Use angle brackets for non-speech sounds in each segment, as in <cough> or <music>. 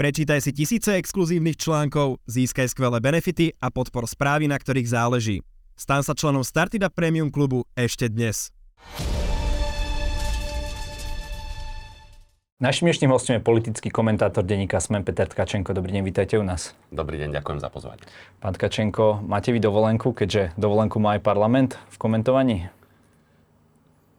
Prečítaj si tisíce exkluzívnych článkov, získaj skvelé benefity a podpor správy, na ktorých záleží. Stan sa členom Startida Premium klubu ešte dnes. Našim dnešným hostom je politický komentátor denníka Sme Peter Tkačenko. Dobrý deň, vítajte u nás. Dobrý deň, ďakujem za pozvanie. Pán Tkačenko, máte vy dovolenku, keďže dovolenku má aj parlament v komentovaní?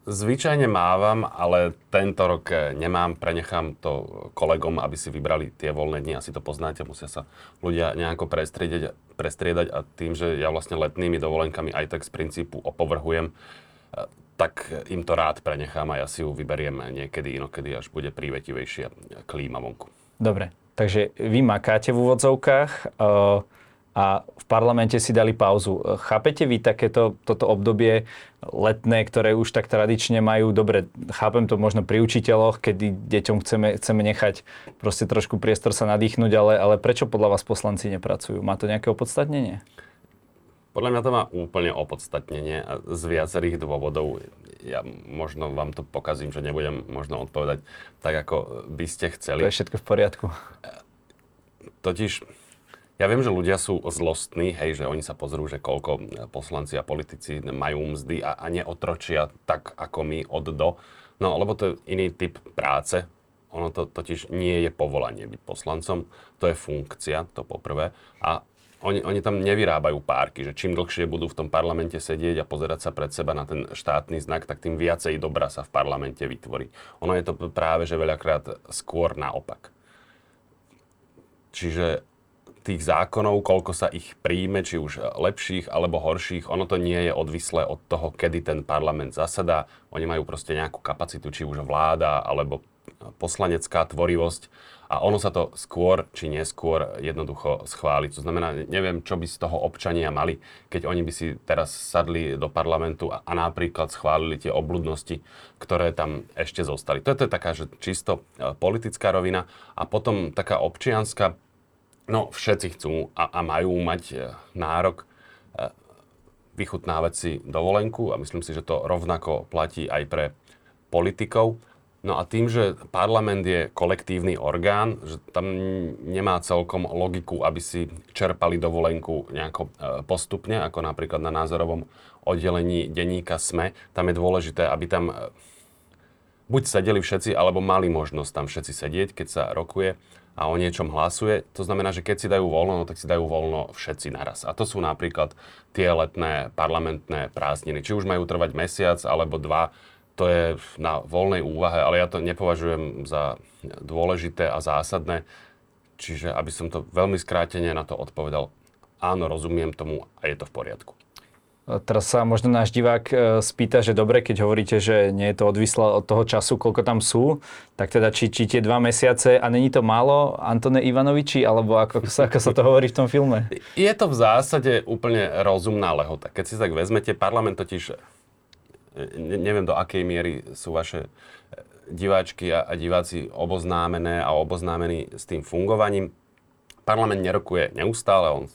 Zvyčajne mávam, ale tento rok eh, nemám. Prenechám to kolegom, aby si vybrali tie voľné dni. Asi to poznáte, musia sa ľudia nejako prestriedať, prestriedať a tým, že ja vlastne letnými dovolenkami aj tak z princípu opovrhujem, eh, tak im to rád prenechám a ja si ju vyberiem niekedy inokedy, až bude prívetivejšia klíma vonku. Dobre, takže vy makáte v úvodzovkách. Uh a v parlamente si dali pauzu. Chápete vy takéto toto obdobie letné, ktoré už tak tradične majú, dobre, chápem to možno pri učiteľoch, kedy deťom chceme, chceme nechať proste trošku priestor sa nadýchnuť, ale, ale prečo podľa vás poslanci nepracujú? Má to nejaké opodstatnenie? Podľa mňa to má úplne opodstatnenie a z viacerých dôvodov. Ja možno vám to pokazím, že nebudem možno odpovedať tak, ako by ste chceli. To je všetko v poriadku. Totiž ja viem, že ľudia sú zlostní, hej, že oni sa pozrú, že koľko e, poslanci a politici majú mzdy a, a neotročia tak ako my od do. No, lebo to je iný typ práce. Ono to totiž nie je povolanie byť poslancom, to je funkcia, to poprvé. A oni, oni tam nevyrábajú párky, že čím dlhšie budú v tom parlamente sedieť a pozerať sa pred seba na ten štátny znak, tak tým viacej dobra sa v parlamente vytvorí. Ono je to práve, že veľakrát skôr naopak. Čiže tých zákonov, koľko sa ich príjme, či už lepších alebo horších, ono to nie je odvislé od toho, kedy ten parlament zasadá. Oni majú proste nejakú kapacitu, či už vláda alebo poslanecká tvorivosť a ono sa to skôr či neskôr jednoducho schváli. To znamená, neviem, čo by z toho občania mali, keď oni by si teraz sadli do parlamentu a, a napríklad schválili tie obludnosti, ktoré tam ešte zostali. To je taká, že čisto e, politická rovina a potom taká občianská No, všetci chcú a, a majú mať e, nárok e, vychutnávať si dovolenku a myslím si, že to rovnako platí aj pre politikov. No a tým, že parlament je kolektívny orgán, že tam nemá celkom logiku, aby si čerpali dovolenku nejako e, postupne, ako napríklad na názorovom oddelení denníka SME. Tam je dôležité, aby tam buď sedeli všetci, alebo mali možnosť tam všetci sedieť, keď sa rokuje a o niečom hlasuje. To znamená, že keď si dajú voľno, no tak si dajú voľno všetci naraz. A to sú napríklad tie letné parlamentné prázdniny. Či už majú trvať mesiac alebo dva, to je na voľnej úvahe, ale ja to nepovažujem za dôležité a zásadné. Čiže aby som to veľmi skrátene na to odpovedal, áno, rozumiem tomu a je to v poriadku. Teraz sa možno náš divák e, spýta, že dobre, keď hovoríte, že nie je to odvislé od toho času, koľko tam sú, tak teda či, či tie dva mesiace, a není to málo, Antone Ivanoviči, alebo ako sa, ako sa to hovorí v tom filme? Je to v zásade úplne rozumná lehota. Keď si tak vezmete, parlament totiž, e, neviem do akej miery sú vaše e, diváčky a, a diváci oboznámené a oboznámení s tým fungovaním. Parlament nerokuje neustále, on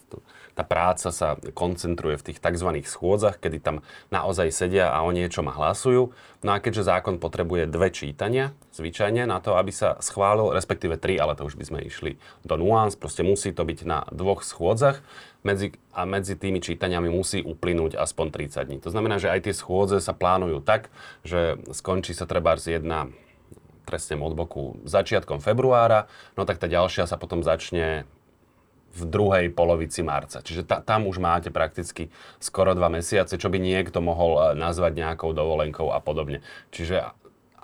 tá práca sa koncentruje v tých tzv. schôdzach, kedy tam naozaj sedia a o niečom hlasujú. No a keďže zákon potrebuje dve čítania, zvyčajne na to, aby sa schválil, respektíve tri, ale to už by sme išli do nuans, proste musí to byť na dvoch schôdzach medzi, a medzi tými čítaniami musí uplynúť aspoň 30 dní. To znamená, že aj tie schôdze sa plánujú tak, že skončí sa treba z jedna presne od boku začiatkom februára, no tak tá ďalšia sa potom začne v druhej polovici marca. Čiže ta, tam už máte prakticky skoro dva mesiace, čo by niekto mohol e, nazvať nejakou dovolenkou a podobne. Čiže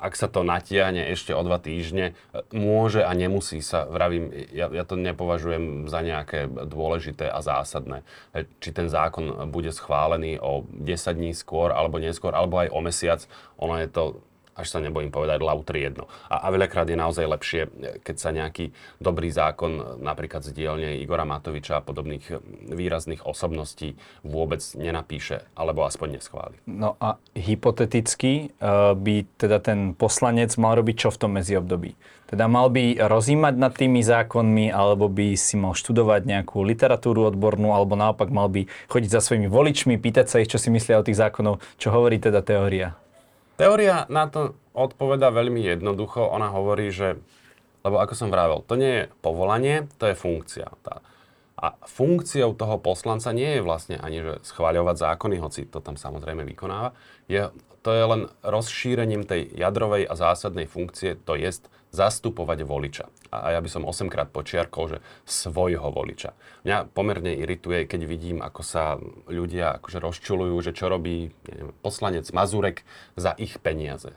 ak sa to natiahne ešte o dva týždne, e, môže a nemusí sa, vravím, ja, ja to nepovažujem za nejaké dôležité a zásadné. E, či ten zákon bude schválený o 10 dní skôr alebo neskôr, alebo aj o mesiac, ono je to až sa nebojím povedať, lautri jedno. A, a veľakrát je naozaj lepšie, keď sa nejaký dobrý zákon, napríklad z dielne Igora Matoviča a podobných výrazných osobností vôbec nenapíše, alebo aspoň neschváli. No a hypoteticky uh, by teda ten poslanec mal robiť čo v tom medziobdobí? Teda mal by rozímať nad tými zákonmi, alebo by si mal študovať nejakú literatúru odbornú, alebo naopak mal by chodiť za svojimi voličmi, pýtať sa ich, čo si myslia o tých zákonov, čo hovorí teda teória? Teória na to odpoveda veľmi jednoducho. Ona hovorí, že Lebo ako som vravel, to nie je povolanie, to je funkcia. Tá. A funkciou toho poslanca nie je vlastne ani že schváľovať zákony, hoci to tam samozrejme vykonáva. Je, to je len rozšírením tej jadrovej a zásadnej funkcie, to je zastupovať voliča. A, ja by som 8 krát počiarkol, že svojho voliča. Mňa pomerne irituje, keď vidím, ako sa ľudia akože rozčulujú, že čo robí neviem, poslanec Mazurek za ich peniaze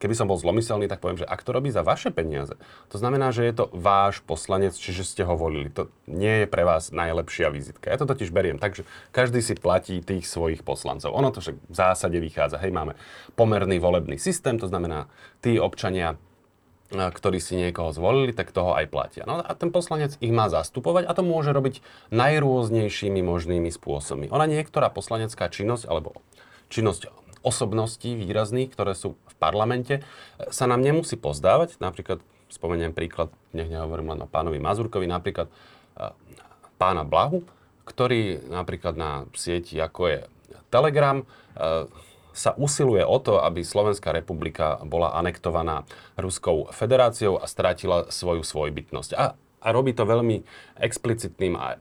keby som bol zlomyselný, tak poviem, že ak to robí za vaše peniaze, to znamená, že je to váš poslanec, čiže ste ho volili. To nie je pre vás najlepšia vizitka. Ja to totiž beriem tak, že každý si platí tých svojich poslancov. Ono to však v zásade vychádza. Hej, máme pomerný volebný systém, to znamená, tí občania ktorí si niekoho zvolili, tak toho aj platia. No a ten poslanec ich má zastupovať a to môže robiť najrôznejšími možnými spôsobmi. Ona niektorá poslanecká činnosť alebo činnosť osobností výrazných, ktoré sú v parlamente, sa nám nemusí pozdávať. Napríklad, spomeniem príklad, nech nehovorím len o pánovi Mazurkovi, napríklad e, pána Blahu, ktorý napríklad na sieti, ako je Telegram, e, sa usiluje o to, aby Slovenská republika bola anektovaná Ruskou federáciou a strátila svoju svojbytnosť. A, a robí to veľmi explicitným a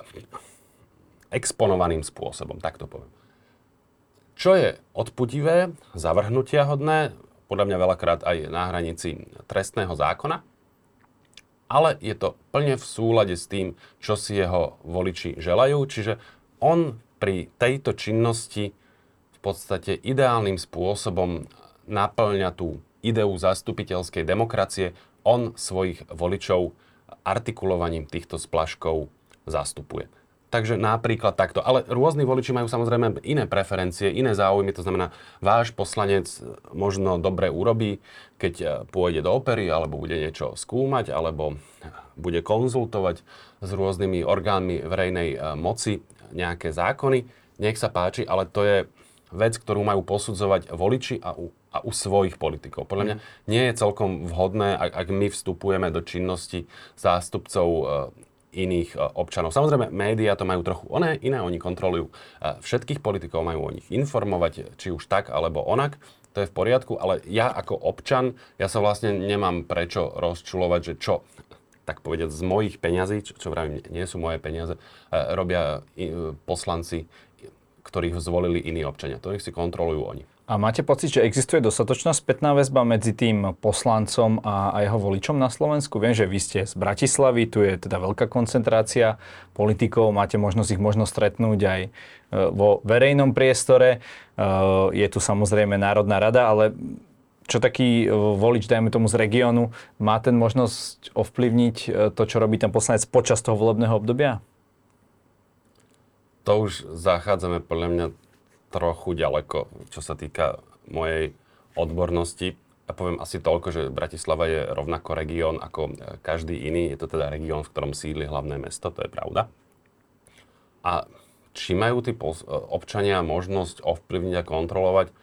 exponovaným spôsobom, tak to poviem. Čo je odpudivé, zavrhnutia hodné, podľa mňa veľakrát aj na hranici trestného zákona, ale je to plne v súlade s tým, čo si jeho voliči želajú, čiže on pri tejto činnosti v podstate ideálnym spôsobom naplňa tú ideu zastupiteľskej demokracie, on svojich voličov artikulovaním týchto splaškov zastupuje. Takže napríklad takto. Ale rôzni voliči majú samozrejme iné preferencie, iné záujmy. To znamená, váš poslanec možno dobre urobí, keď e, pôjde do opery, alebo bude niečo skúmať, alebo bude konzultovať s rôznymi orgánmi verejnej e, moci nejaké zákony. Nech sa páči, ale to je vec, ktorú majú posudzovať voliči a u, a u svojich politikov. Podľa mňa mhm. nie je celkom vhodné, ak, ak my vstupujeme do činnosti zástupcov e, iných e, občanov. Samozrejme, médiá to majú trochu oné, iné, oni kontrolujú e, všetkých politikov, majú o nich informovať, či už tak, alebo onak. To je v poriadku, ale ja ako občan, ja sa vlastne nemám prečo rozčulovať, že čo tak povedať, z mojich peňazí, čo, čo vravím, nie sú moje peniaze, e, robia poslanci, ktorých zvolili iní občania. To nech si kontrolujú oni. A máte pocit, že existuje dostatočná spätná väzba medzi tým poslancom a, a jeho voličom na Slovensku? Viem, že vy ste z Bratislavy, tu je teda veľká koncentrácia politikov, máte možnosť ich možno stretnúť aj e, vo verejnom priestore. E, je tu samozrejme Národná rada, ale čo taký e, volič, dajme tomu z regiónu, má ten možnosť ovplyvniť to, čo robí ten poslanec počas toho volebného obdobia? To už zachádzame podľa mňa trochu ďaleko, čo sa týka mojej odbornosti. Ja poviem asi toľko, že Bratislava je rovnako región ako každý iný. Je to teda región, v ktorom sídli hlavné mesto, to je pravda. A či majú tí občania možnosť ovplyvniť a kontrolovať?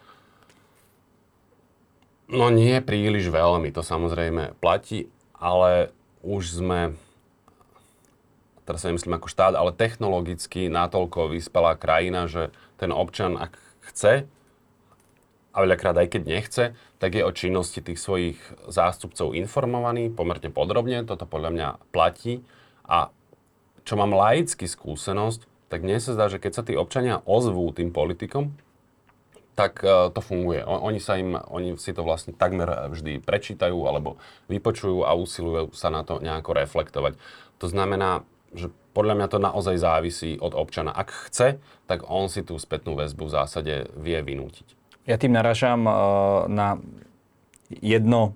No nie príliš veľmi, to samozrejme platí, ale už sme teraz sa nemyslím ako štát, ale technologicky natoľko vyspelá krajina, že ten občan, ak chce, a veľakrát aj keď nechce, tak je o činnosti tých svojich zástupcov informovaný pomerne podrobne, toto podľa mňa platí. A čo mám laický skúsenosť, tak mne sa zdá, že keď sa tí občania ozvú tým politikom, tak uh, to funguje. Oni, sa im, oni si to vlastne takmer vždy prečítajú alebo vypočujú a usilujú sa na to nejako reflektovať. To znamená, že podľa mňa to naozaj závisí od občana. Ak chce, tak on si tú spätnú väzbu v zásade vie vynútiť. Ja tým naražam uh, na jedno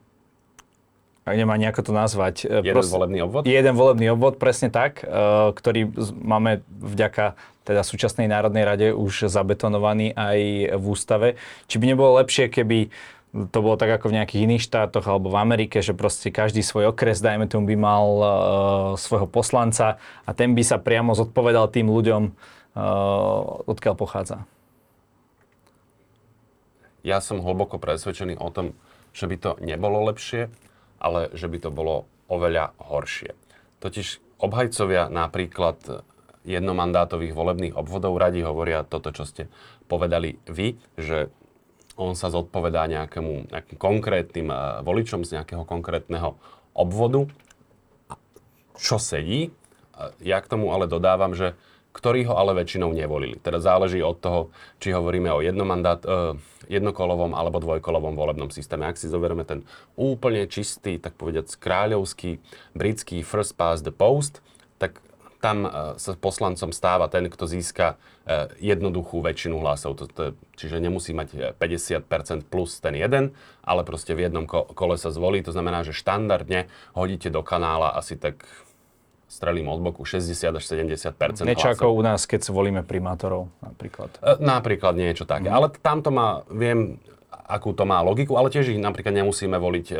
ak nemá nejako to nazvať. E, jeden proste, volebný obvod? Jeden volebný obvod, presne tak, uh, ktorý máme vďaka teda súčasnej Národnej rade už zabetonovaný aj v ústave. Či by nebolo lepšie, keby to bolo tak ako v nejakých iných štátoch alebo v Amerike, že proste každý svoj okres, dajme tomu, by mal uh, svojho poslanca a ten by sa priamo zodpovedal tým ľuďom, uh, odkiaľ pochádza. Ja som hlboko presvedčený o tom, že by to nebolo lepšie, ale že by to bolo oveľa horšie. Totiž obhajcovia napríklad jednomandátových volebných obvodov radi hovoria toto, čo ste povedali vy, že on sa zodpovedá nejakému, nejakým konkrétnym eh, voličom z nejakého konkrétneho obvodu, čo sedí. Ja k tomu ale dodávam, že ktorí ho ale väčšinou nevolili. Teda záleží od toho, či hovoríme o jednomandát, eh, jednokolovom alebo dvojkolovom volebnom systéme. Ak si zoberieme ten úplne čistý, tak povedať kráľovský britský first past the post, tak tam sa poslancom stáva ten, kto získa jednoduchú väčšinu hlasov. To, to, čiže nemusí mať 50% plus ten jeden, ale proste v jednom ko- kole sa zvolí. To znamená, že štandardne hodíte do kanála asi tak strelím od boku 60 až 70 Niečo ako u nás, keď volíme primátorov napríklad. E, napríklad niečo také. Mm. Ale tam to má, viem, akú to má logiku, ale tiež ich napríklad nemusíme voliť e,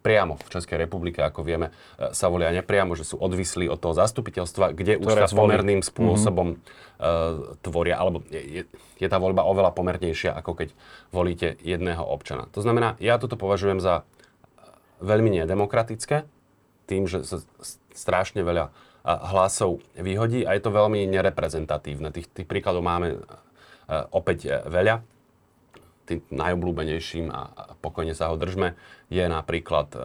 priamo v Českej republike, ako vieme, e, sa volia nepriamo, že sú odvislí od toho zastupiteľstva, kde Ktoré už sa pomerným mhm. spôsobom mm-hmm. uh, tvoria, alebo je, je tá voľba oveľa pomernejšia, ako keď volíte jedného občana. To znamená, ja toto považujem za veľmi nedemokratické, tým, že sa strašne veľa hlasov vyhodí a je to veľmi nereprezentatívne. Tých, tých príkladov máme opäť veľa. Tým najobľúbenejším a pokojne sa ho držme je napríklad e,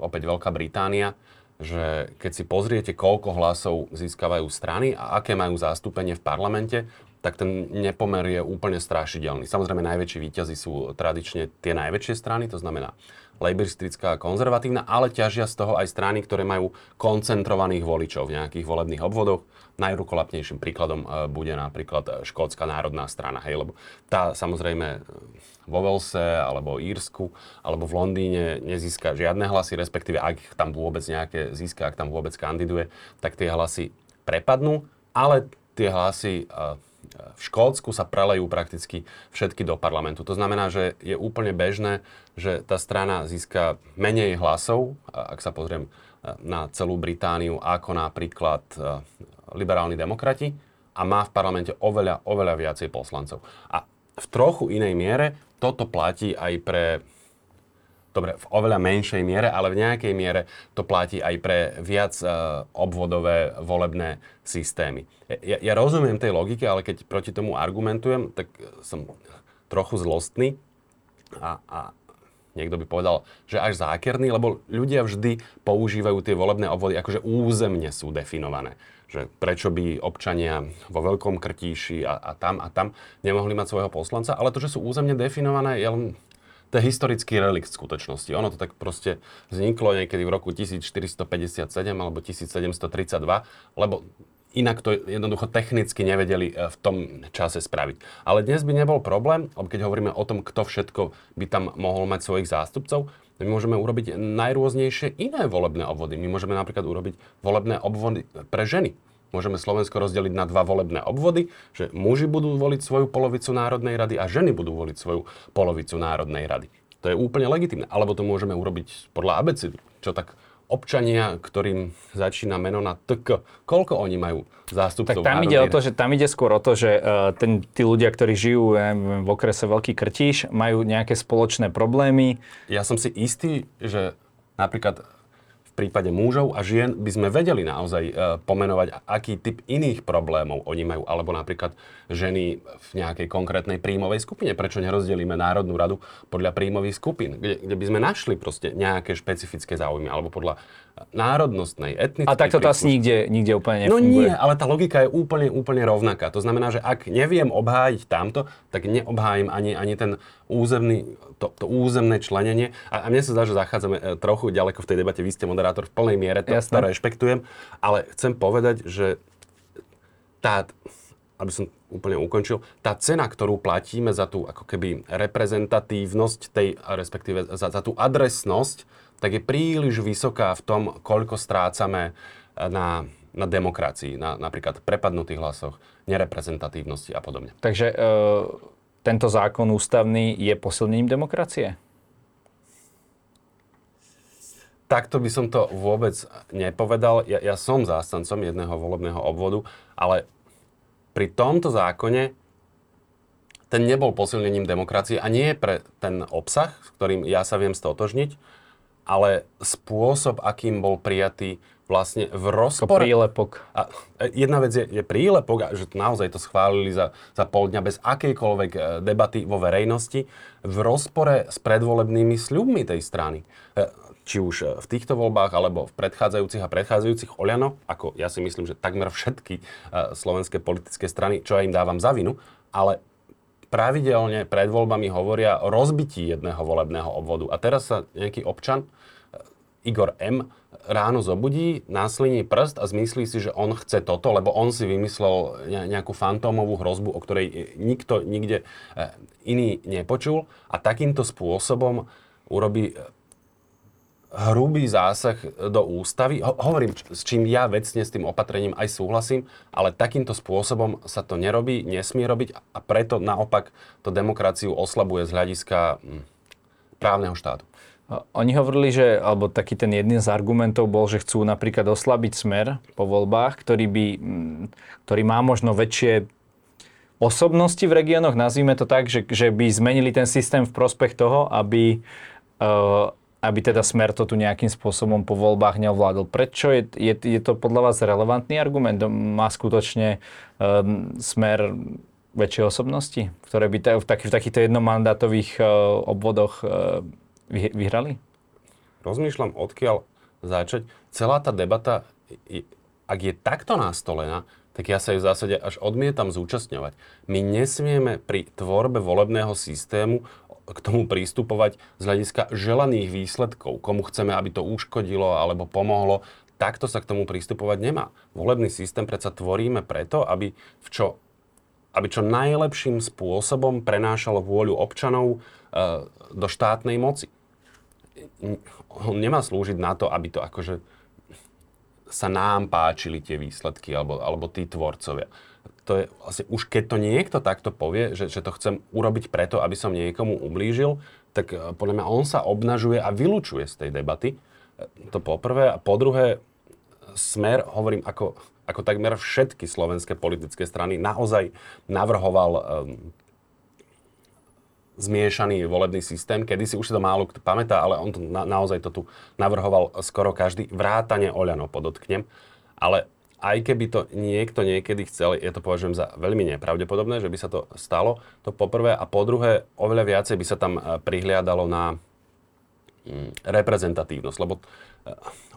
opäť Veľká Británia, že keď si pozriete, koľko hlasov získavajú strany a aké majú zastúpenie v parlamente, tak ten nepomer je úplne strašidelný. Samozrejme, najväčší výťazí sú tradične tie najväčšie strany, to znamená lejbristická a konzervatívna, ale ťažia z toho aj strany, ktoré majú koncentrovaných voličov v nejakých volebných obvodoch. Najrukolapnejším príkladom e, bude napríklad e, Škótska národná strana, hej, lebo tá samozrejme e, vo Velse, alebo Írsku, alebo v Londýne nezíska žiadne hlasy, respektíve ak tam vôbec nejaké získa, ak tam vôbec kandiduje, tak tie hlasy prepadnú, ale tie hlasy v Škótsku sa prelejú prakticky všetky do parlamentu. To znamená, že je úplne bežné, že tá strana získa menej hlasov, ak sa pozriem na celú Britániu, ako napríklad liberálni demokrati a má v parlamente oveľa, oveľa viacej poslancov. A v trochu inej miere toto platí aj pre dobre, v oveľa menšej miere, ale v nejakej miere to platí aj pre viac uh, obvodové volebné systémy. Ja, ja rozumiem tej logike, ale keď proti tomu argumentujem, tak som trochu zlostný a, a niekto by povedal, že až zákerný, lebo ľudia vždy používajú tie volebné obvody, akože územne sú definované. Že prečo by občania vo Veľkom Krtíši a, a tam a tam nemohli mať svojho poslanca, ale to, že sú územne definované, je len to je historický relikt skutočnosti. Ono to tak proste vzniklo niekedy v roku 1457 alebo 1732, lebo inak to jednoducho technicky nevedeli e, v tom čase spraviť. Ale dnes by nebol problém, keď hovoríme o tom, kto všetko by tam mohol mať svojich zástupcov, my môžeme urobiť najrôznejšie iné volebné obvody. My môžeme napríklad urobiť volebné obvody pre ženy. Môžeme Slovensko rozdeliť na dva volebné obvody, že muži budú voliť svoju polovicu Národnej rady a ženy budú voliť svoju polovicu Národnej rady. To je úplne legitimné. Alebo to môžeme urobiť podľa abecedu. Čo tak občania, ktorým začína meno na TK, koľko oni majú zástupcov? Tak tam ide o to, že tam ide skôr o to, že uh, ten, tí ľudia, ktorí žijú ja neviem, v okrese Veľký Krtíš, majú nejaké spoločné problémy. Ja som si istý, že napríklad prípade mužov a žien by sme vedeli naozaj e, pomenovať, aký typ iných problémov oni majú, alebo napríklad ženy v nejakej konkrétnej príjmovej skupine. Prečo nerozdelíme Národnú radu podľa príjmových skupín, kde, kde by sme našli proste nejaké špecifické záujmy, alebo podľa národnostnej, etnickej. A takto to asi nikde, nikde úplne nefunguje. No nie, ale tá logika je úplne, úplne rovnaká. To znamená, že ak neviem obhájiť tamto, tak neobhájim ani, ani ten územný, to, to územné členenie. A, a mne sa zdá, že zachádzame e, trochu ďaleko v tej debate. Vy ste moderátor v plnej miere, to, to rešpektujem. Ale chcem povedať, že tá, aby som úplne ukončil, tá cena, ktorú platíme za tú ako keby reprezentatívnosť tej, respektíve za, za tú adresnosť, tak je príliš vysoká v tom, koľko strácame na, na demokracii, na napríklad prepadnutých hlasoch, nereprezentatívnosti a podobne. Takže e, tento zákon ústavný je posilnením demokracie? Takto by som to vôbec nepovedal. Ja, ja som zástancom jedného volebného obvodu, ale pri tomto zákone ten nebol posilnením demokracie a nie pre ten obsah, s ktorým ja sa viem stotožniť, ale spôsob, akým bol prijatý vlastne v rozpore... Ako prílepok. A jedna vec je, je prílepok, že naozaj to schválili za, za pol dňa bez akejkoľvek e, debaty vo verejnosti, v rozpore s predvolebnými sľubmi tej strany. E, či už v týchto voľbách, alebo v predchádzajúcich a predchádzajúcich Oľano, ako ja si myslím, že takmer všetky slovenské politické strany, čo ja im dávam za vinu, ale pravidelne pred voľbami hovoria o rozbití jedného volebného obvodu. A teraz sa nejaký občan, Igor M., ráno zobudí, násliní prst a zmyslí si, že on chce toto, lebo on si vymyslel nejakú fantómovú hrozbu, o ktorej nikto nikde e, iný nepočul a takýmto spôsobom urobí hrubý zásah do ústavy. Ho- hovorím, s čím ja vecne s tým opatrením aj súhlasím, ale takýmto spôsobom sa to nerobí, nesmie robiť a preto naopak to demokraciu oslabuje z hľadiska hm, právneho štátu. Oni hovorili, že, alebo taký ten jeden z argumentov bol, že chcú napríklad oslabiť smer po voľbách, ktorý, by, hm, ktorý má možno väčšie osobnosti v regiónoch, nazvime to tak, že, že by zmenili ten systém v prospech toho, aby, uh, aby teda Smer to tu nejakým spôsobom po voľbách neovládol. Prečo je, je, je to podľa vás relevantný argument? Má skutočne um, Smer väčšie osobnosti, ktoré by v, taký, v takýchto jednomandátových uh, obvodoch uh, vy, vyhrali? Rozmýšľam, odkiaľ začať. Celá tá debata, ak je takto nastolená, tak ja sa ju v zásade až odmietam zúčastňovať. My nesmieme pri tvorbe volebného systému k tomu prístupovať z hľadiska želaných výsledkov, komu chceme, aby to uškodilo alebo pomohlo. Takto sa k tomu prístupovať nemá. Volebný systém predsa tvoríme preto, aby, v čo, aby čo najlepším spôsobom prenášal vôľu občanov e, do štátnej moci. On nemá slúžiť na to, aby to akože sa nám páčili tie výsledky alebo, alebo tí tvorcovia to je vlastne, už keď to niekto takto povie, že, že to chcem urobiť preto, aby som niekomu ublížil, tak eh, podľa mňa on sa obnažuje a vylúčuje z tej debaty. Eh, to po prvé. A po druhé, smer, hovorím, ako, ako takmer všetky slovenské politické strany, naozaj navrhoval um, zmiešaný volebný systém. Kedy si už si to málo kto pamätá, ale on to na, naozaj to tu navrhoval skoro každý. Vrátane Oľano, podotknem. Ale aj keby to niekto niekedy chcel, ja to považujem za veľmi nepravdepodobné, že by sa to stalo, to poprvé. A po druhé, oveľa viacej by sa tam e, prihliadalo na mm, reprezentatívnosť, lebo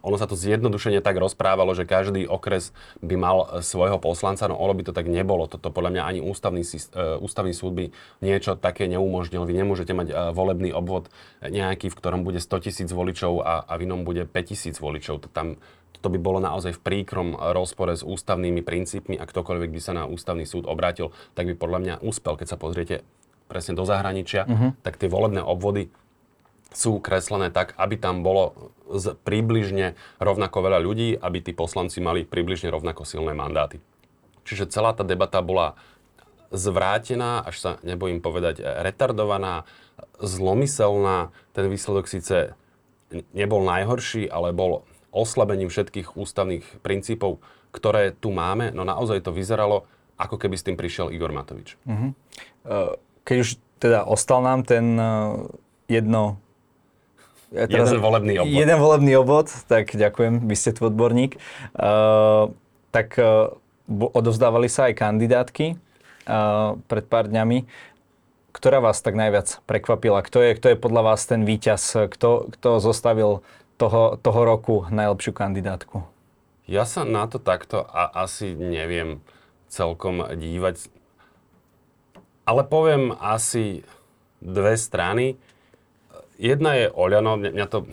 ono sa to zjednodušene tak rozprávalo, že každý okres by mal e, svojho poslanca, no ono by to tak nebolo. Toto podľa mňa ani ústavný, ústavný súd by niečo také neumožnil. Vy nemôžete mať volebný obvod nejaký, v ktorom bude 100 tisíc voličov a, a v inom bude 5 tisíc voličov. To tam to by bolo naozaj v príkrom rozpore s ústavnými princípmi a ktokoľvek by sa na ústavný súd obrátil, tak by podľa mňa úspel. Keď sa pozriete presne do zahraničia, uh-huh. tak tie volebné obvody sú kreslené tak, aby tam bolo z približne rovnako veľa ľudí, aby tí poslanci mali približne rovnako silné mandáty. Čiže celá tá debata bola zvrátená, až sa nebojím povedať retardovaná, zlomyselná. Ten výsledok síce nebol najhorší, ale bol oslabením všetkých ústavných princípov, ktoré tu máme, no naozaj to vyzeralo, ako keby s tým prišiel Igor Matovič. Uh-huh. Keď už teda ostal nám ten e, jedno... Ja teraz, jeden volebný obvod. Jeden volebný obvod, tak ďakujem, vy ste tu odborník. Uh, tak uh, odovzdávali sa aj kandidátky uh, pred pár dňami. Ktorá vás tak najviac prekvapila? Kto je, kto je podľa vás ten víťaz? Kto, kto zostavil toho, toho roku najlepšiu kandidátku? Ja sa na to takto a asi neviem celkom dívať. Ale poviem asi dve strany. Jedna je Oľano, mňa to,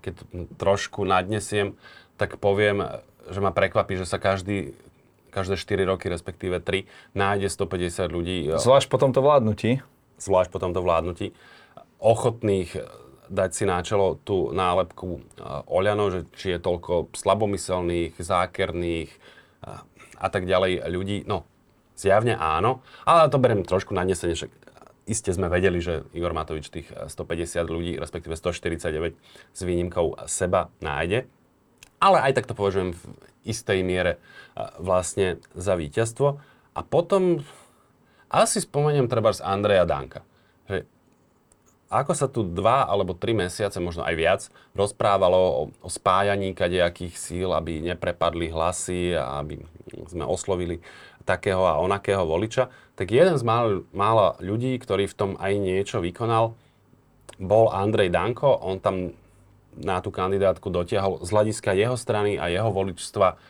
keď to trošku nadnesiem, tak poviem, že ma prekvapí, že sa každý, každé 4 roky, respektíve 3, nájde 150 ľudí. Zvlášť po tomto vládnutí. Zvlášť po tomto vládnutí. Ochotných dať si na čelo tú nálepku uh, Oľano, že či je toľko slabomyselných, zákerných uh, a tak ďalej ľudí. No, zjavne áno, ale to beriem trošku na nesenie, že iste sme vedeli, že Igor Matovič tých 150 ľudí, respektíve 149 s výnimkou seba nájde. Ale aj tak to považujem v istej miere vlastne za víťazstvo. A potom asi spomeniem treba z Andreja Danka. Že ako sa tu dva alebo tri mesiace, možno aj viac, rozprávalo o, o spájaní kadejakých síl, aby neprepadli hlasy a aby sme oslovili takého a onakého voliča, tak jeden z mála, mála ľudí, ktorý v tom aj niečo vykonal, bol Andrej Danko. On tam na tú kandidátku dotiahol z hľadiska jeho strany a jeho voličstva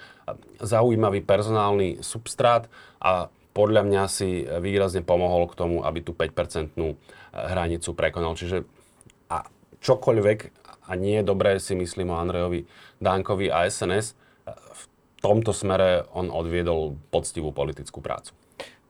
zaujímavý personálny substrát a podľa mňa si výrazne pomohol k tomu, aby tú 5-percentnú hranicu prekonal. Čiže a čokoľvek, a nie je dobré si myslím o Andrejovi Dankovi a SNS, v tomto smere on odviedol poctivú politickú prácu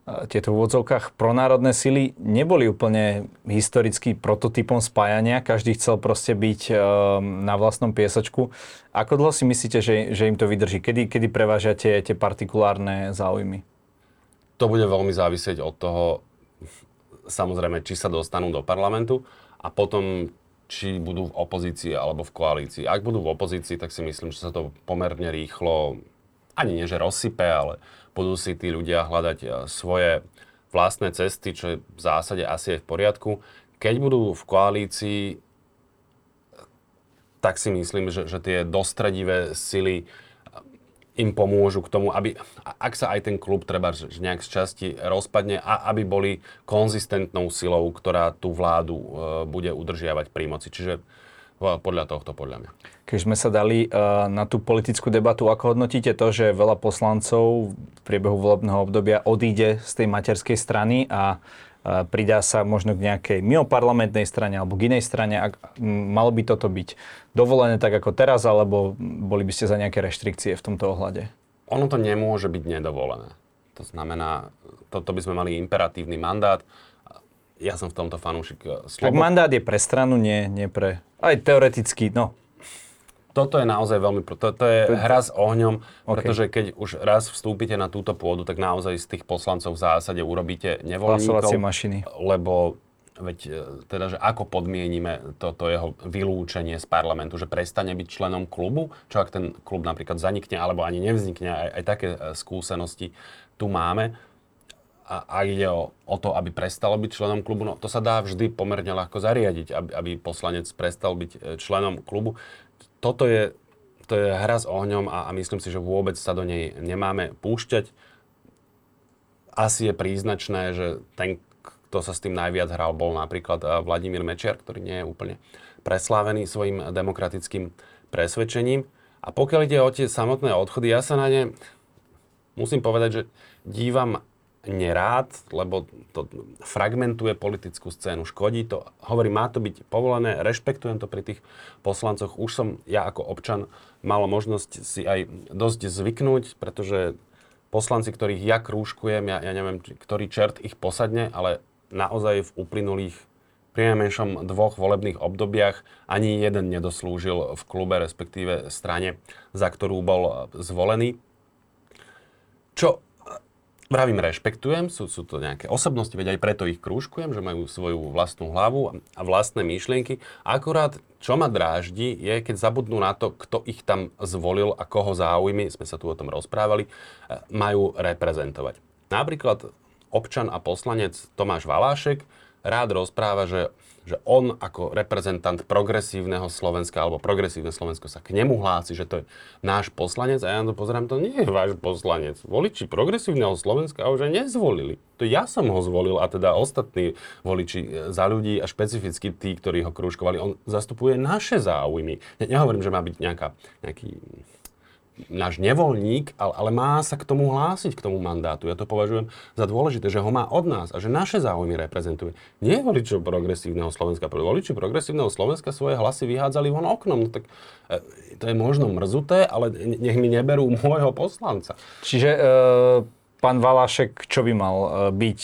tieto v úvodzovkách pronárodné sily neboli úplne historicky prototypom spájania. Každý chcel proste byť um, na vlastnom piesočku. Ako dlho si myslíte, že, že im to vydrží? Kedy, kedy prevážia tie, tie partikulárne záujmy? To bude veľmi závisieť od toho, samozrejme, či sa dostanú do parlamentu a potom, či budú v opozícii alebo v koalícii. Ak budú v opozícii, tak si myslím, že sa to pomerne rýchlo, ani nie že rozsype, ale budú si tí ľudia hľadať e, svoje vlastné cesty, čo je v zásade asi aj v poriadku. Keď budú v koalícii, tak si myslím, že, že tie dostredivé sily e, im pomôžu k tomu, aby, ak sa aj ten klub treba nejak z časti rozpadne, a aby boli konzistentnou silou, ktorá tú vládu e, bude udržiavať pri moci. Čiže podľa tohto, podľa mňa. Keď sme sa dali uh, na tú politickú debatu, ako hodnotíte to, že veľa poslancov v priebehu volebného obdobia odíde z tej materskej strany a uh, pridá sa možno k nejakej mimoparlamentnej strane alebo k inej strane. Ak, malo by toto byť dovolené tak ako teraz, alebo boli by ste za nejaké reštrikcie v tomto ohľade? Ono to nemôže byť nedovolené. To znamená, toto by sme mali imperatívny mandát ja som v tomto fanúšik eh, slobo. Tak mandát je pre stranu, nie, nie pre... Aj teoreticky, no. Toto je naozaj veľmi... To, to je hra s ohňom, okay. pretože keď už raz vstúpite na túto pôdu, tak naozaj z tých poslancov v zásade urobíte nevoľníkov. mašiny. Lebo veď eh, teda, že ako podmienime toto jeho vylúčenie z parlamentu, že prestane byť členom klubu, čo ak ten klub napríklad zanikne, alebo ani nevznikne, aj, aj také eh, skúsenosti tu máme a, a ide o, o to, aby prestalo byť členom klubu, no to sa dá vždy pomerne ľahko zariadiť, aby, aby poslanec prestal byť e, členom klubu. Toto je, to je hra s ohňom a, a myslím si, že vôbec sa do nej nemáme púšťať. Asi je príznačné, že ten, kto sa s tým najviac hral, bol napríklad e, Vladimír Mečiar, ktorý nie je úplne preslávený svojim demokratickým presvedčením. A pokiaľ ide o tie samotné odchody, ja sa na ne musím povedať, že dívam nerád, lebo to fragmentuje politickú scénu, škodí to. Hovorím, má to byť povolené, rešpektujem to pri tých poslancoch. Už som ja ako občan mal možnosť si aj dosť zvyknúť, pretože poslanci, ktorých ja krúžkujem, ja, ja neviem, ktorý čert ich posadne, ale naozaj v uplynulých pri dvoch volebných obdobiach ani jeden nedoslúžil v klube, respektíve strane, za ktorú bol zvolený. Čo Vravím, rešpektujem, sú, sú to nejaké osobnosti, veď aj preto ich krúžkujem, že majú svoju vlastnú hlavu a vlastné myšlienky. Akurát, čo ma dráždi, je, keď zabudnú na to, kto ich tam zvolil a koho záujmy, sme sa tu o tom rozprávali, e, majú reprezentovať. Napríklad občan a poslanec Tomáš Valášek rád rozpráva, že že on ako reprezentant progresívneho Slovenska alebo progresívne Slovensko sa k nemu hlási, že to je náš poslanec a ja na to pozerám, to nie je váš poslanec. Voliči progresívneho Slovenska už aj nezvolili. To ja som ho zvolil a teda ostatní voliči za ľudí a špecificky tí, ktorí ho krúžkovali, on zastupuje naše záujmy. Ne, nehovorím, že má byť nejaká, nejaký náš nevoľník, ale, ale má sa k tomu hlásiť, k tomu mandátu. Ja to považujem za dôležité, že ho má od nás a že naše záujmy reprezentuje. Nie voličov progresívneho Slovenska. Voliči progresívneho Slovenska svoje hlasy vyhádzali von oknom. No tak e, to je možno mrzuté, ale nech mi neberú <laughs> môjho poslanca. Čiže e, pán Valašek, čo by mal e, byť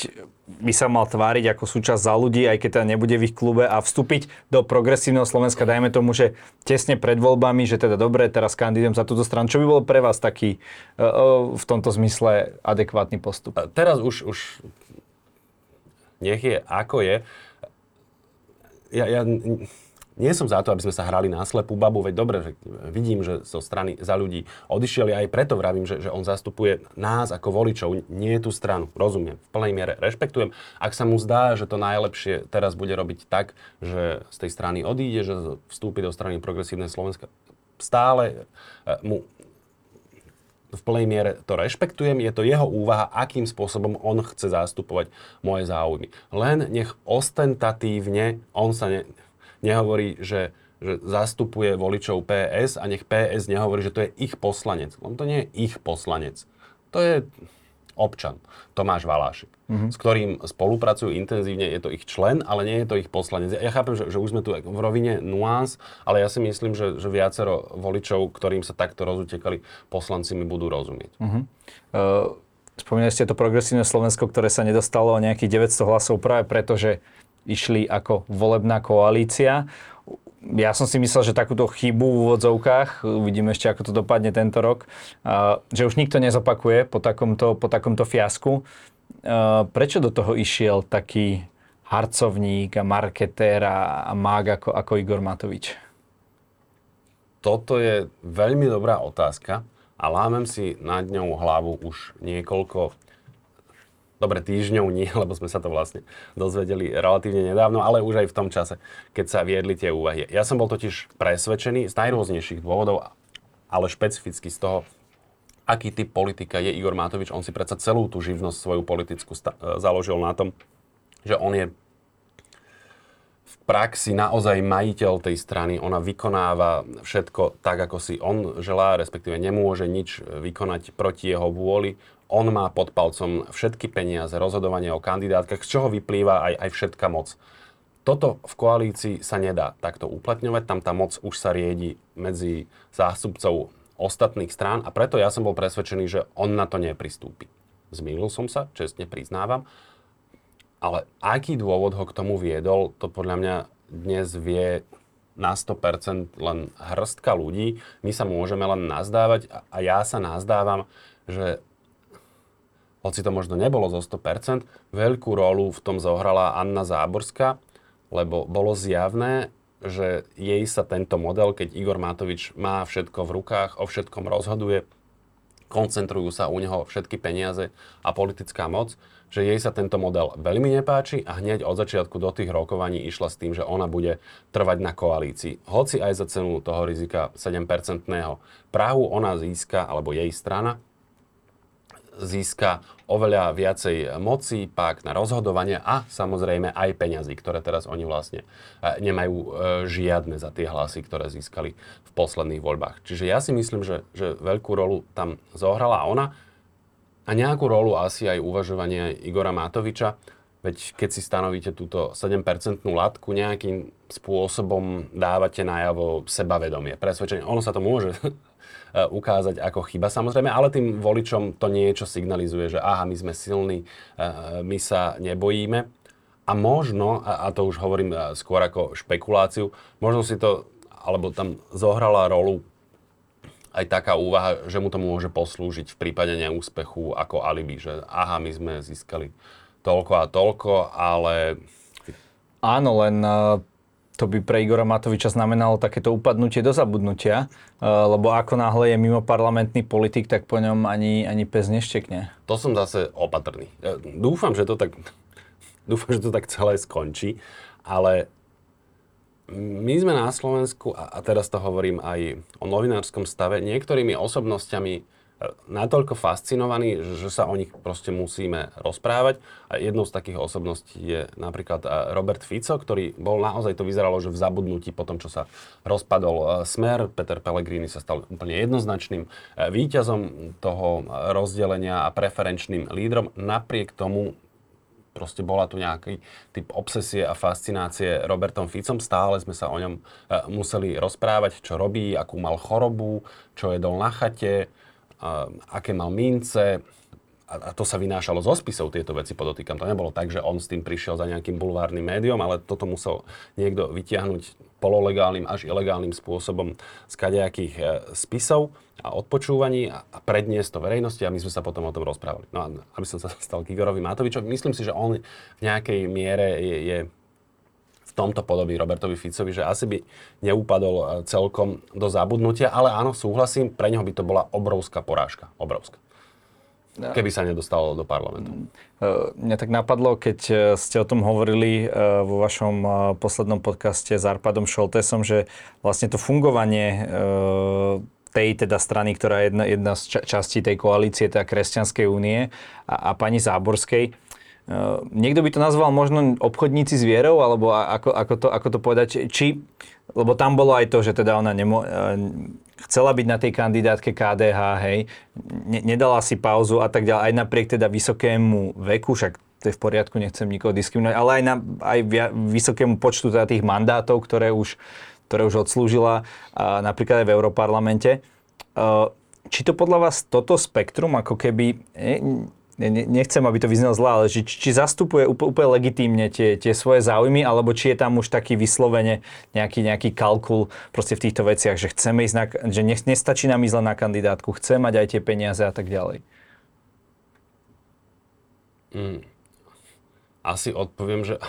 by sa mal tváriť ako súčasť za ľudí, aj keď teda nebude v ich klube a vstúpiť do progresívneho Slovenska, dajme tomu, že tesne pred voľbami, že teda dobre, teraz kandidujem za túto stranu. Čo by bol pre vás taký uh, v tomto zmysle adekvátny postup? Teraz už, už nech je ako je. Ja, ja nie som za to, aby sme sa hrali na slepú babu, veď dobre, že vidím, že zo strany za ľudí odišiel, aj preto vravím, že, že on zastupuje nás ako voličov, nie tú stranu. Rozumiem, v plnej miere rešpektujem. Ak sa mu zdá, že to najlepšie teraz bude robiť tak, že z tej strany odíde, že vstúpi do strany Progresívnej Slovenska, stále e, mu v plnej miere to rešpektujem, je to jeho úvaha, akým spôsobom on chce zastupovať moje záujmy. Len nech ostentatívne on sa ne, nehovorí, že že zastupuje voličov PS a nech PS nehovorí, že to je ich poslanec. On to nie je ich poslanec. To je občan, Tomáš Valášek, mm-hmm. s ktorým spolupracujú intenzívne, je to ich člen, ale nie je to ich poslanec. Ja chápem, že, že už sme tu v rovine nuans, ale ja si myslím, že, že viacero voličov, ktorým sa takto rozutekali poslanci, mi budú rozumieť. Mm-hmm. Uh, spomínali ste to progresívne Slovensko, ktoré sa nedostalo o nejakých 900 hlasov práve preto, že išli ako volebná koalícia ja som si myslel, že takúto chybu v úvodzovkách, uvidíme ešte, ako to dopadne tento rok, že už nikto nezopakuje po takomto, po takomto fiasku. Prečo do toho išiel taký harcovník a marketér a, mág ako, ako Igor Matovič? Toto je veľmi dobrá otázka a lámem si nad ňou hlavu už niekoľko dobre týždňov nie, <laughs> lebo sme sa to vlastne dozvedeli relatívne nedávno, ale už aj v tom čase, keď sa viedli tie úvahy. Ja som bol totiž presvedčený z najrôznejších dôvodov, ale špecificky z toho, aký typ politika je Igor Matovič. On si predsa celú tú živnosť svoju politickú sta- e, založil na tom, že on je v praxi naozaj majiteľ tej strany. Ona vykonáva všetko tak, ako si on želá, respektíve nemôže nič vykonať proti jeho vôli on má pod palcom všetky peniaze, rozhodovanie o kandidátkach, z čoho vyplýva aj, aj všetka moc. Toto v koalícii sa nedá takto uplatňovať, tam tá moc už sa riedi medzi zástupcov ostatných strán a preto ja som bol presvedčený, že on na to nepristúpi. Zmýlil som sa, čestne priznávam, ale aký dôvod ho k tomu viedol, to podľa mňa dnes vie na 100% len hrstka ľudí. My sa môžeme len nazdávať a ja sa nazdávam, že hoci to možno nebolo zo 100%, veľkú rolu v tom zohrala Anna Záborská, lebo bolo zjavné, že jej sa tento model, keď Igor Matovič má všetko v rukách, o všetkom rozhoduje, koncentrujú sa u neho všetky peniaze a politická moc, že jej sa tento model veľmi nepáči a hneď od začiatku do tých rokovaní išla s tým, že ona bude trvať na koalícii. Hoci aj za cenu toho rizika 7-percentného Prahu ona získa, alebo jej strana, získa oveľa viacej moci, pak na rozhodovanie a samozrejme aj peňazí, ktoré teraz oni vlastne e, nemajú e, žiadne za tie hlasy, ktoré získali v posledných voľbách. Čiže ja si myslím, že, že veľkú rolu tam zohrala ona a nejakú rolu asi aj uvažovanie Igora Matoviča, Veď keď si stanovíte túto 7% latku, nejakým spôsobom dávate najavo sebavedomie, presvedčenie. Ono sa to môže Eh, ukázať ako chyba samozrejme, ale tým voličom to niečo signalizuje, že aha, my sme silní, eh, my sa nebojíme. A možno, a to už hovorím eh, skôr ako špekuláciu, možno si to, alebo tam zohrala rolu aj taká úvaha, že mu to môže poslúžiť v prípade neúspechu ako alibi, že aha, my sme získali toľko a toľko, ale... Áno, len to by pre Igora Matoviča znamenalo takéto upadnutie do zabudnutia, eh, lebo ako náhle je mimo parlamentný politik, tak po ňom ani, ani pes neštekne. To som zase opatrný. Dúfam, že to tak, <laughs> dúfam, že to tak celé skončí, ale my sme na Slovensku, a teraz to hovorím aj o novinárskom stave, niektorými osobnosťami natoľko fascinovaní, že sa o nich proste musíme rozprávať. A jednou z takých osobností je napríklad eh, Robert Fico, ktorý bol naozaj, to vyzeralo, že v zabudnutí po tom, čo sa rozpadol eh, Smer. Peter Pellegrini sa stal úplne jednoznačným eh, víťazom toho rozdelenia a preferenčným lídrom. Napriek tomu proste bola tu nejaký typ obsesie a fascinácie Robertom Ficom. Stále sme sa o ňom museli rozprávať, čo robí, akú mal chorobu, čo jedol na chate, aké mal mince, a to sa vynášalo zo spisov, tieto veci podotýkam. To nebolo tak, že on s tým prišiel za nejakým bulvárnym médium, ale toto musel niekto vytiahnuť pololegálnym až ilegálnym spôsobom z kadejakých e, spisov a odpočúvaní a, a predniesť to verejnosti a my sme sa potom o tom rozprávali. No a aby som sa stal k Igorovi Matovičovi, myslím si, že on v nejakej miere je, je tomto podobí Robertovi Ficovi, že asi by neúpadol e, celkom do zabudnutia, ale áno, súhlasím, pre neho by to bola obrovská porážka. Obrovská. Keby sa nedostalo do parlamentu. Mm. E, mňa tak napadlo, keď e, ste o tom hovorili vo vašom poslednom podcaste s Arpadom Šoltesom, že vlastne to fungovanie tej teda strany, ktorá je jedna, jedna z častí tej koalície, teda Kresťanskej únie a, a pani Záborskej, niekto by to nazval možno obchodníci s vierou, alebo ako, ako, to, ako to povedať, či, lebo tam bolo aj to, že teda ona nemo, chcela byť na tej kandidátke KDH, hej, ne, nedala si pauzu a tak ďalej, aj napriek teda vysokému veku, však to je v poriadku, nechcem nikoho diskriminovať, ale aj, na, aj vysokému počtu teda tých mandátov, ktoré už, ktoré už odslúžila a napríklad aj v Európarlamente. Či to podľa vás toto spektrum ako keby, nechcem, aby to vyznelo zle, ale či, či zastupuje úplne, legitímne tie, tie svoje záujmy, alebo či je tam už taký vyslovene nejaký, nejaký kalkul proste v týchto veciach, že chceme ísť na, že ne, nestačí nám ísť len na kandidátku, chce mať aj tie peniaze a tak ďalej. Mm. Asi odpoviem, že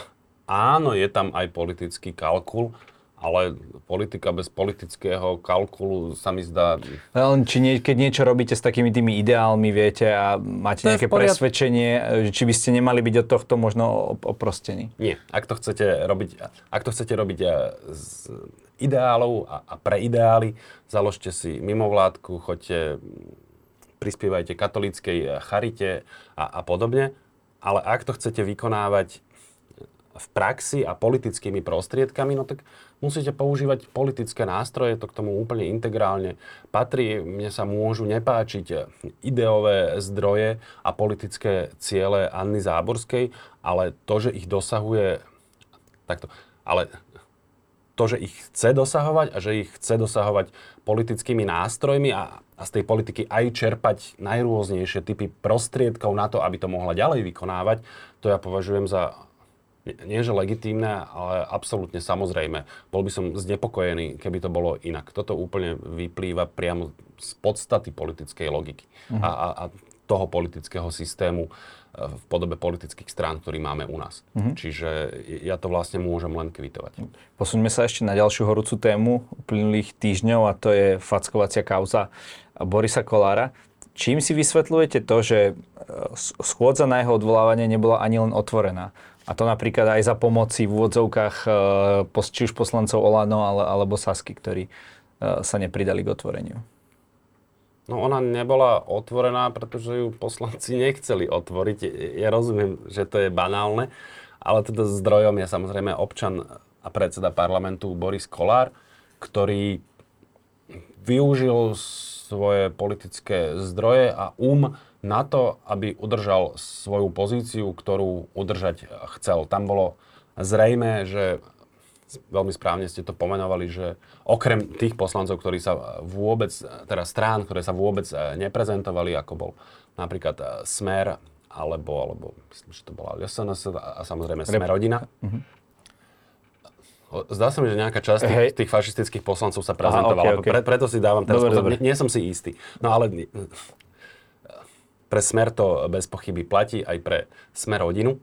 áno, je tam aj politický kalkul, ale politika bez politického kalkulu sa mi zdá... Len či nie, keď niečo robíte s takými tými ideálmi, viete, a máte to nejaké presvedčenie, či by ste nemali byť od tohto možno oprostení? Nie. Ak to chcete robiť, ak to chcete robiť eh, z ideálov a, a pre ideály, založte si mimovládku, choďte, prispievajte katolíckej charite a, a podobne. Ale ak to chcete vykonávať v praxi a politickými prostriedkami, no tak musíte používať politické nástroje, to k tomu úplne integrálne patrí. Mne sa môžu nepáčiť ideové zdroje a politické ciele Anny Záborskej, ale to, že ich dosahuje takto, ale to, že ich chce dosahovať a že ich chce dosahovať politickými nástrojmi a, a z tej politiky aj čerpať najrôznejšie typy prostriedkov na to, aby to mohla ďalej vykonávať, to ja považujem za nie že legitímne, ale absolútne samozrejme. Bol by som znepokojený, keby to bolo inak. Toto úplne vyplýva priamo z podstaty politickej logiky uh-huh. a, a, a toho politického systému e, v podobe politických strán, ktorý máme u nás. Uh-huh. Čiže ja to vlastne môžem len kvitovať. Posuňme sa ešte na ďalšiu horúcu tému uplynulých týždňov a to je fackovacia kauza Borisa Kolára. Čím si vysvetľujete to, že e, schôdza na jeho odvolávanie nebola ani len otvorená? A to napríklad aj za pomoci v úvodzovkách e, či už poslancov Olano alebo Sasky, ktorí e, sa nepridali k otvoreniu. No ona nebola otvorená, pretože ju poslanci nechceli otvoriť. Ja rozumiem, že to je banálne, ale teda zdrojom je samozrejme občan a predseda parlamentu Boris Kolár, ktorý využil svoje politické zdroje a um na to, aby udržal svoju pozíciu, ktorú udržať chcel. Tam bolo zrejme, že veľmi správne ste to pomenovali, že okrem tých poslancov, ktorí sa vôbec, teda strán, ktoré sa vôbec neprezentovali, ako bol napríklad Smer, alebo, alebo myslím, že to bola SNS a samozrejme Smer rodina. Uh-huh. Zdá sa mi, že nejaká časť tých, tých fašistických poslancov sa prezentovala. Aha, okay, okay. Pre, preto si dávam teraz dobre, pozor. Nie, nie som si istý. No ale pre Smer to bez pochyby platí aj pre Smer rodinu,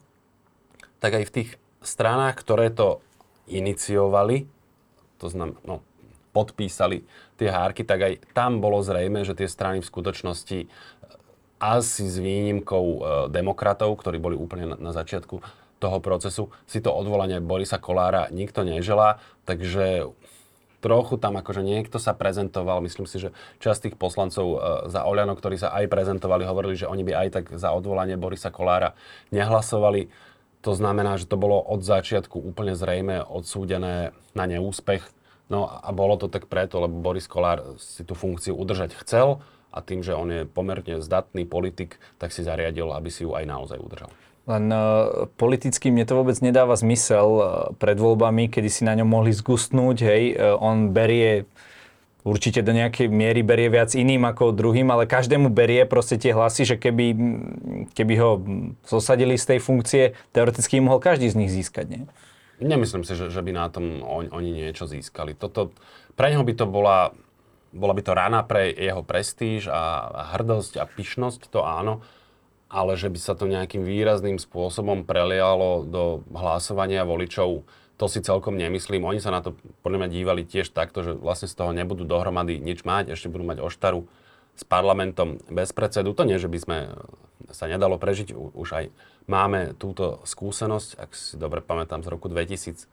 tak aj v tých stranách, ktoré to iniciovali, to znamená, no, podpísali tie hárky, tak aj tam bolo zrejme, že tie strany v skutočnosti e, asi s výnimkou e, demokratov, ktorí boli úplne na, na začiatku toho procesu, si to odvolanie Borisa Kolára nikto neželá, takže trochu tam akože niekto sa prezentoval, myslím si, že časť tých poslancov e, za Oľano, ktorí sa aj prezentovali, hovorili, že oni by aj tak za odvolanie Borisa Kolára nehlasovali. To znamená, že to bolo od začiatku úplne zrejme odsúdené na neúspech. No a bolo to tak preto, lebo Boris Kolár si tú funkciu udržať chcel a tým, že on je pomerne zdatný politik, tak si zariadil, aby si ju aj naozaj udržal. Len uh, politicky mne to vôbec nedáva zmysel uh, pred voľbami, kedy si na ňom mohli zgustnúť, hej, uh, on berie určite do nejakej miery berie viac iným ako druhým, ale každému berie proste tie hlasy, že keby, keby ho zosadili z tej funkcie, teoreticky mohol každý z nich získať, nie? Nemyslím si, že, že by na tom on, oni niečo získali. Toto, pre neho by to bola, bola by to rana pre jeho prestíž a, a hrdosť a pyšnosť, to áno ale že by sa to nejakým výrazným spôsobom prelialo do hlasovania voličov, to si celkom nemyslím. Oni sa na to podľa mňa dívali tiež takto, že vlastne z toho nebudú dohromady nič mať, ešte budú mať oštaru s parlamentom bez predsedu. To nie, že by sme sa nedalo prežiť, už aj máme túto skúsenosť, ak si dobre pamätám, z roku 2006.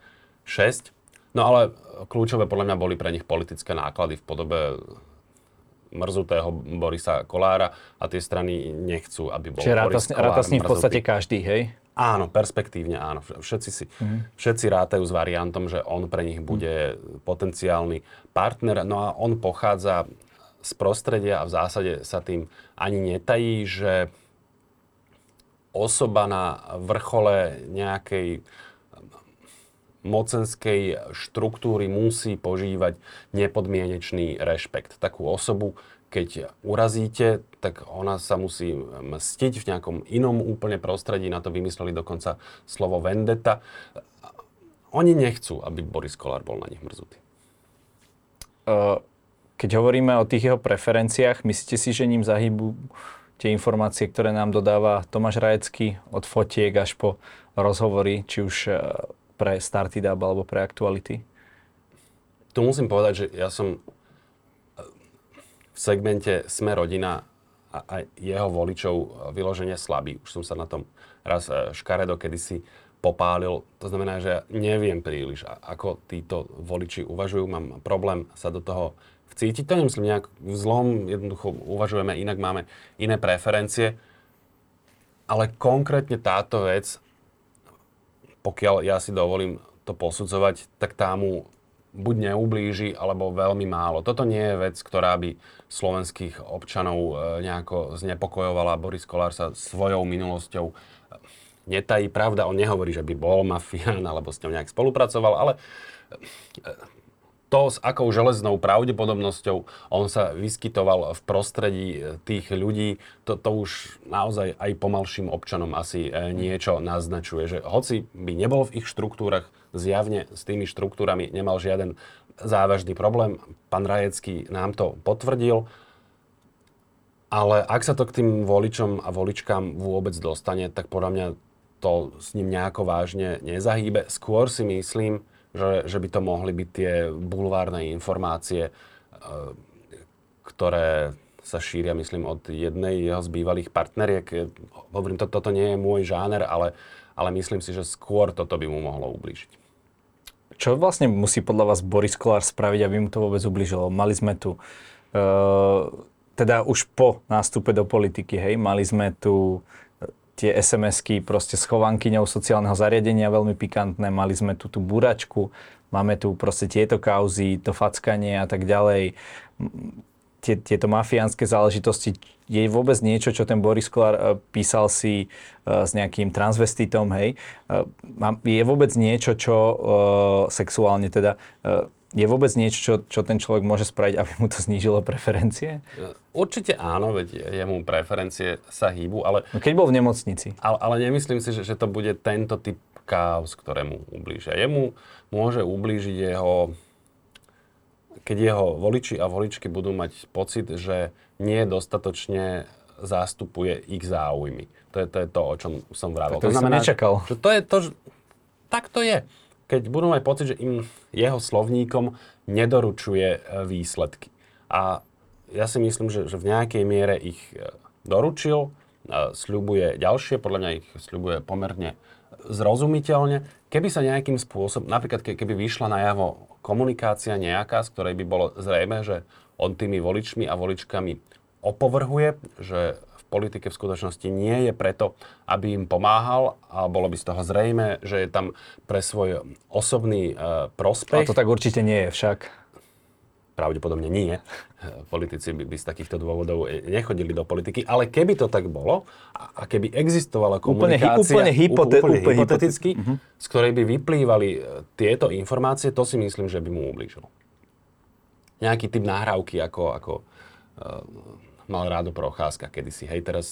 No ale kľúčové podľa mňa boli pre nich politické náklady v podobe mrzutého Borisa Kolára a tie strany nechcú, aby bol Čiže Boris Kolár ráta s ním v podstate každý, hej? Áno, perspektívne áno. Všetci, si, mm. všetci rátajú s variantom, že on pre nich bude mm. potenciálny partner. No a on pochádza z prostredia a v zásade sa tým ani netají, že osoba na vrchole nejakej mocenskej štruktúry musí požívať nepodmienečný rešpekt. Takú osobu, keď urazíte, tak ona sa musí mstiť v nejakom inom úplne prostredí. Na to vymysleli dokonca slovo vendetta. Oni nechcú, aby Boris Kolár bol na nich mrzutý. Keď hovoríme o tých jeho preferenciách, myslíte si, že ním zahýbu tie informácie, ktoré nám dodáva Tomáš Rajecký od fotiek až po rozhovory, či už pre Startidab alebo pre Aktuality? Tu musím povedať, že ja som v segmente Sme rodina a jeho voličov vyloženie slabý. Už som sa na tom raz e, škaredo kedysi popálil. To znamená, že ja neviem príliš, ako títo voliči uvažujú. Mám problém sa do toho vcítiť. To nemyslím nejak v zlom, jednoducho uvažujeme inak, máme iné preferencie. Ale konkrétne táto vec pokiaľ ja si dovolím to posudzovať, tak tá mu buď neublíži, alebo veľmi málo. Toto nie je vec, ktorá by slovenských občanov e, nejako znepokojovala. Boris Kolár sa svojou minulosťou netají. Pravda, on nehovorí, že by bol mafián, alebo s ňou nejak spolupracoval, ale e, to, s akou železnou pravdepodobnosťou on sa vyskytoval v prostredí e, tých ľudí, to, to už naozaj aj pomalším občanom asi e, niečo naznačuje, že hoci by nebol v ich štruktúrach, zjavne s tými štruktúrami nemal žiaden závažný problém. Pán Rajecký nám to potvrdil. Ale ak sa to k tým voličom a voličkám vôbec dostane, tak podľa mňa to s ním nejako vážne nezahýbe. Skôr si myslím, že, že by to mohli byť tie bulvárne informácie, e, ktoré sa šíria, myslím, od jednej jeho z bývalých partneriek. Hovorím, to, toto nie je môj žáner, ale, ale myslím si, že skôr toto by mu mohlo ublížiť. Čo vlastne musí podľa vás Boris Kolár spraviť, aby mu to vôbec ublížilo? Mali sme tu, uh, teda už po nástupe do politiky, hej, mali sme tu tie SMS-ky proste s sociálneho zariadenia veľmi pikantné. Mali sme tu tú buračku, máme tu proste tieto kauzy, to fackanie a tak ďalej. Tie, tieto mafiánske záležitosti. Je vôbec niečo, čo ten Boris Kolár uh, písal si uh, s nejakým transvestitom, hej? Uh, je vôbec niečo, čo sexuálne teda je vôbec niečo, čo, čo ten človek môže spraviť, aby mu to znížilo preferencie? Určite áno, veď jemu preferencie sa hýbu, ale... No keď bol v nemocnici. Ale, ale nemyslím si, že, že to bude tento typ chaos, ktorému ublížia. Jemu môže ublížiť jeho... Keď jeho voliči a voličky budú mať pocit, že nie dostatočne zástupuje ich záujmy. To je to, je to o čom som vravel. Tak to, to znamená, som nečakal. Že to je to, že... Tak to je keď budú mať pocit, že im jeho slovníkom nedoručuje e, výsledky. A ja si myslím, že, že v nejakej miere ich e, doručil, e, sľubuje ďalšie, podľa mňa ich sľubuje pomerne zrozumiteľne. Keby sa nejakým spôsobom, napríklad keby vyšla najavo komunikácia nejaká, z ktorej by bolo zrejme, že on tými voličmi a voličkami opovrhuje, že politike v skutočnosti nie je preto, aby im pomáhal a bolo by z toho zrejme, že je tam pre svoj osobný uh, prospech. A to tak určite nie je však. Pravdepodobne nie. Politici by, by z takýchto dôvodov e, nechodili do politiky. Ale keby to tak bolo a keby existovala komunikácia úplne, hypote- úplne, úplne hypoteticky, uh-huh. z ktorej by vyplývali e, tieto informácie, to si myslím, že by mu ublížilo. Nejaký typ nahrávky ako, ako uh, mal rádo Procházka kedysi. Hej, teraz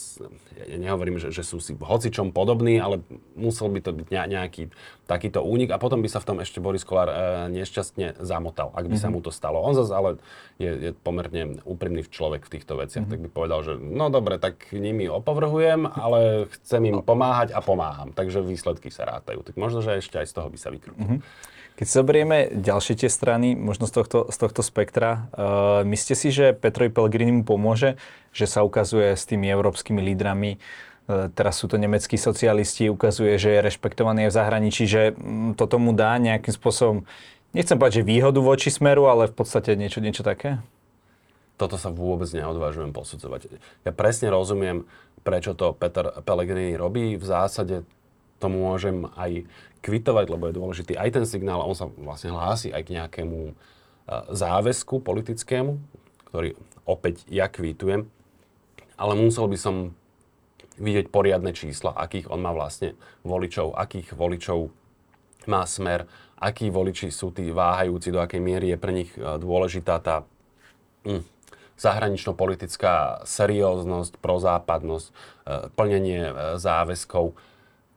ja nehovorím, že, že sú si hocičom podobní, ale musel by to byť nejaký takýto únik a potom by sa v tom ešte Boris Kolár e, nešťastne zamotal, ak by mm-hmm. sa mhm. mu to stalo. On zase ale je, je pomerne úprimný človek v týchto veciach, mm-hmm. tak by povedal, že no dobre, tak nimi opovrhujem, ale chcem im pomáhať a pomáham. Takže výsledky sa rátajú. Tak možno, že ešte aj z toho by sa vykrútil. Mm-hmm. Keď zoberieme ďalšie tie strany, možno z tohto, z tohto spektra, uh, myslíte si, že Petrovi Pellegrini mu pomôže, že sa ukazuje s tými európskymi lídrami, uh, teraz sú to nemeckí socialisti, ukazuje, že je rešpektovaný v zahraničí, že um, toto mu dá nejakým spôsobom, nechcem povedať, že výhodu voči smeru, ale v podstate niečo, niečo také? Toto sa vôbec neodvážujem posudzovať. Ja presne rozumiem, prečo to Peter Pellegrini robí. V zásade to môžem aj kvitovať, lebo je dôležitý aj ten signál, on sa vlastne hlási aj k nejakému e, záväzku politickému, ktorý opäť ja kvitujem, ale musel by som vidieť poriadne čísla, akých on má vlastne voličov, akých voličov má smer, akí voliči sú tí váhajúci, do akej miery je pre nich e, dôležitá tá hm, zahranično-politická serióznosť, prozápadnosť, e, plnenie záväzkov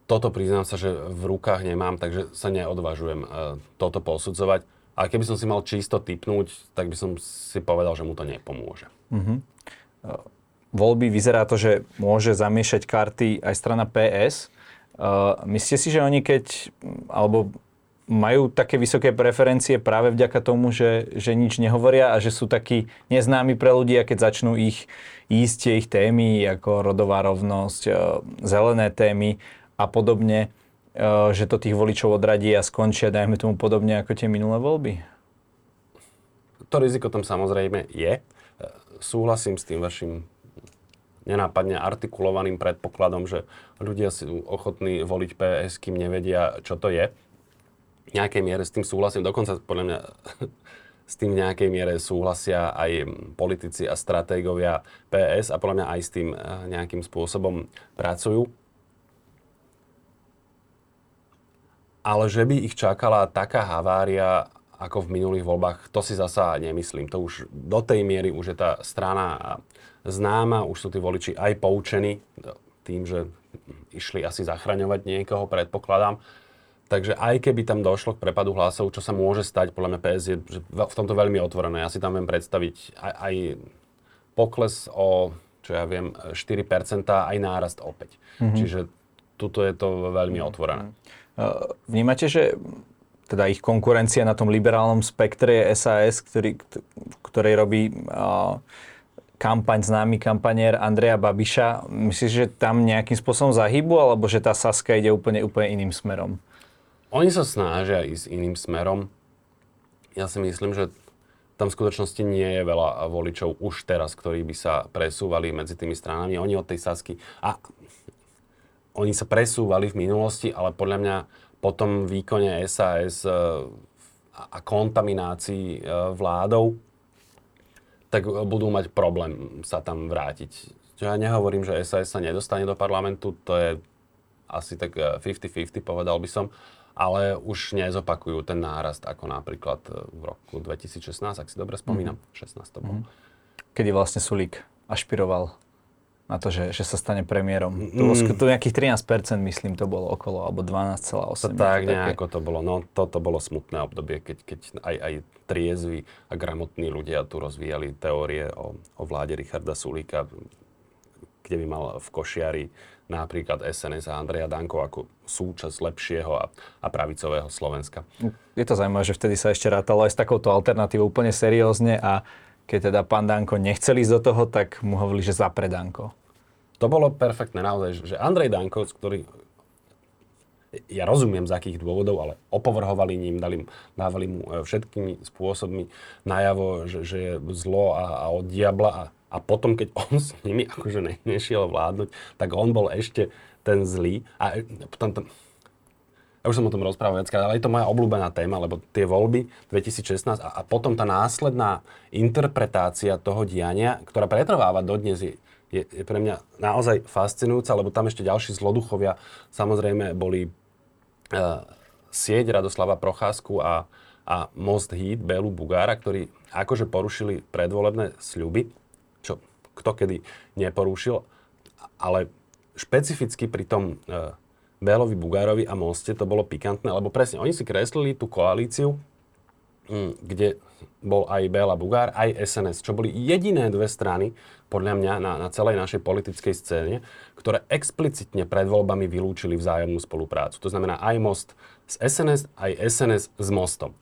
toto priznám sa, že v rukách nemám, takže sa neodvažujem uh, toto posudzovať. A keby som si mal čisto typnúť, tak by som si povedal, že mu to nepomôže. Uh, voľby vyzerá to, že môže zamiešať karty aj strana PS. Uh, myslíte si, že oni keď, alebo majú také vysoké preferencie práve vďaka tomu, že, že nič nehovoria a že sú takí neznámi pre ľudí a keď začnú ich ísť tie ich témy ako rodová rovnosť, zelené témy, a podobne, e, že to tých voličov odradí a skončia, dajme tomu podobne ako tie minulé voľby? To riziko tam samozrejme je. E, súhlasím s tým vašim nenápadne artikulovaným predpokladom, že ľudia sú ochotní voliť PS, kým nevedia, čo to je. V nejakej miere s tým súhlasím. Dokonca podľa mňa <laughs> s tým v nejakej miere súhlasia aj politici a stratégovia PS a podľa mňa aj s tým e, nejakým spôsobom pracujú. Ale že by ich čakala taká havária ako v minulých voľbách, to si zasa nemyslím. To už do tej miery už je tá strana známa, už sú tí voliči aj poučení tým, že išli asi zachraňovať niekoho, predpokladám. Takže aj keby tam došlo k prepadu hlasov, čo sa môže stať, podľa mňa PS je v tomto veľmi otvorené. Ja si tam viem predstaviť aj, aj pokles o, čo ja viem, 4%, aj nárast opäť. Mm-hmm. Čiže tuto je to veľmi otvorené. Mm-hmm. Vnímate, že teda ich konkurencia na tom liberálnom spektre je SAS, ktorý, ktorej robí kampaň, známy kampanier Andreja Babiša. Myslíš, že tam nejakým spôsobom zahybu, alebo že tá Saska ide úplne, úplne iným smerom? Oni sa snažia ísť iným smerom. Ja si myslím, že tam v skutočnosti nie je veľa voličov už teraz, ktorí by sa presúvali medzi tými stranami. Oni od tej Sasky... A oni sa presúvali v minulosti, ale podľa mňa po tom výkone SAS e, a kontaminácii e, vládou, tak budú mať problém sa tam vrátiť. Čo ja nehovorím, že SAS sa nedostane do parlamentu, to je asi tak 50-50, e, povedal by som, ale už nezopakujú ten nárast ako napríklad v roku 2016, ak si dobre spomínam, mm-hmm. 16 to bol. Mm-hmm. Kedy vlastne Sulík ašpiroval na to, že, že sa stane premiérom. Mm. To, bolo, to nejakých 13% myslím to bolo okolo, alebo 12,8. Tak nejako to bolo. No toto bolo smutné obdobie, keď, keď aj, aj triezvi a gramotní ľudia tu rozvíjali teórie o, o vláde Richarda Sulíka, kde by mal v Košiari napríklad SNS a Andreja Danko ako súčasť lepšieho a, a pravicového Slovenska. Je to zaujímavé, že vtedy sa ešte rátalo aj s takouto alternatívou úplne seriózne a keď teda pán Danko nechcel ísť do toho, tak mu hovorili, že zapre Danko. To bolo perfektné naozaj, že Andrej Danko, ktorý ja rozumiem z akých dôvodov, ale opovrhovali ním, dali, dávali mu e, všetkými spôsobmi najavo, že, že je zlo a, a od diabla a, a potom, keď <laughs> on s nimi akože ne, nešiel vládnuť, tak on bol ešte ten zlý. A e, potom, ja už som o tom rozprával viackrát, ale je to moja obľúbená téma, lebo tie voľby 2016 a, a potom tá následná interpretácia toho diania, ktorá pretrváva dodnes, je, je, je pre mňa naozaj fascinujúca, lebo tam ešte ďalší zloduchovia samozrejme boli uh, sieť Radoslava Procházku a, a Most Heat Belu Bugára, ktorí akože porušili predvolebné sľuby, čo kto kedy neporušil, ale špecificky pri tom uh, Bélovi, Bugárovi a Moste to bolo pikantné, lebo presne oni si kreslili tú koalíciu, mm, kde bol aj Béla Bugár, aj SNS, čo boli jediné dve strany, podľa mňa, na, na celej našej politickej scéne, ktoré explicitne pred voľbami vylúčili vzájomnú spoluprácu. To znamená aj Most s SNS, aj SNS s Mostom.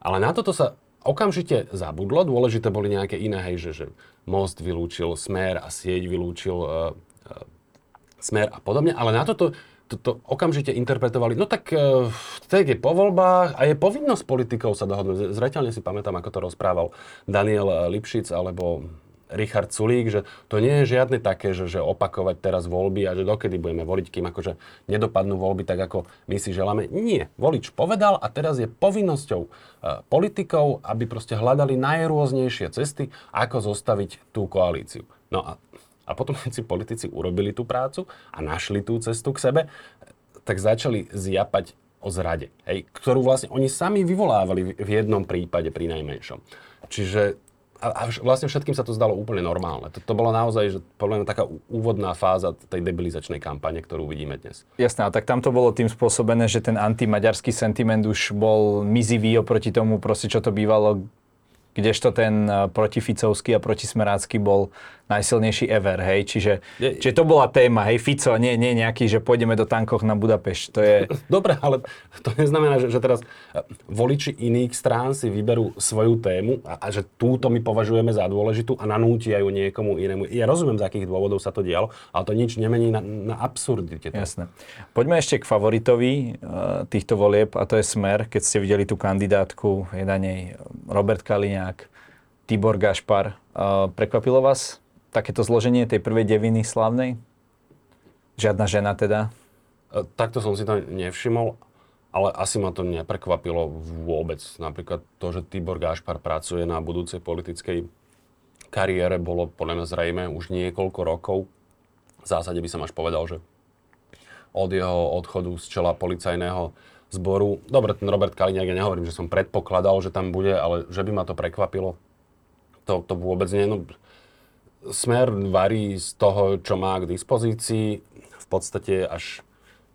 Ale na toto sa okamžite zabudlo. Dôležité boli nejaké iné, hej, že, že Most vylúčil Smer a sieť vylúčil uh, uh, Smer a podobne. Ale na toto to okamžite interpretovali, no tak e, tak je po voľbách a je povinnosť politikov sa dohodnúť. Zreteľne si pamätám, ako to rozprával Daniel Lipšic alebo Richard Sulík, že to nie je žiadne také, že, že opakovať teraz voľby a že dokedy budeme voliť, kým akože nedopadnú voľby tak, ako my si želáme. Nie. Volič povedal a teraz je povinnosťou uh, politikov, aby proste hľadali najrôznejšie cesty, ako zostaviť tú koalíciu. No a, a potom, keď <laughs> si politici urobili tú prácu a našli tú cestu k sebe, tak začali zjapať o zrade, hej, ktorú vlastne oni sami vyvolávali v jednom prípade pri najmenšom. Čiže a, vlastne všetkým sa to zdalo úplne normálne. To, to bola naozaj že, podľa taká úvodná fáza tej debilizačnej kampane, ktorú vidíme dnes. Jasné, a tak tam to bolo tým spôsobené, že ten antimaďarský sentiment už bol mizivý oproti tomu, proste, čo to bývalo kdežto ten eh, protificovský a protismerácky bol najsilnejší ever, hej. Čiže, je, čiže to bola téma, hej, Fico, nie, nie nejaký, že pôjdeme do tankoch na Budapešť. To je... <laughs> Dobre, ale to neznamená, že, že teraz eh, voliči iných strán si vyberú svoju tému a, a že túto my považujeme za dôležitú a nanútia ju niekomu inému. Ja rozumiem, z akých dôvodov sa to dialo, ale to nič nemení na, na absurdite. Jasné. Poďme ešte k favoritovi uh, týchto volieb a to je Smer. Keď ste videli tú kandidátku, je na nej Robert Kaliňák, Tibor Gašpar. Uh, prekvapilo vás takéto zloženie tej prvej deviny slavnej? Žiadna žena teda? E, takto som si to nevšimol, ale asi ma to neprekvapilo vôbec. Napríklad to, že Tibor Gášpar pracuje na budúcej politickej kariére, bolo podľa mňa zrejme už niekoľko rokov. V zásade by som až povedal, že od jeho odchodu z čela policajného zboru. Dobre, ten Robert Kaliňák, ja nehovorím, že som predpokladal, že tam bude, ale že by ma to prekvapilo, to, to vôbec nie. No, Smer varí z toho, čo má k dispozícii. V podstate až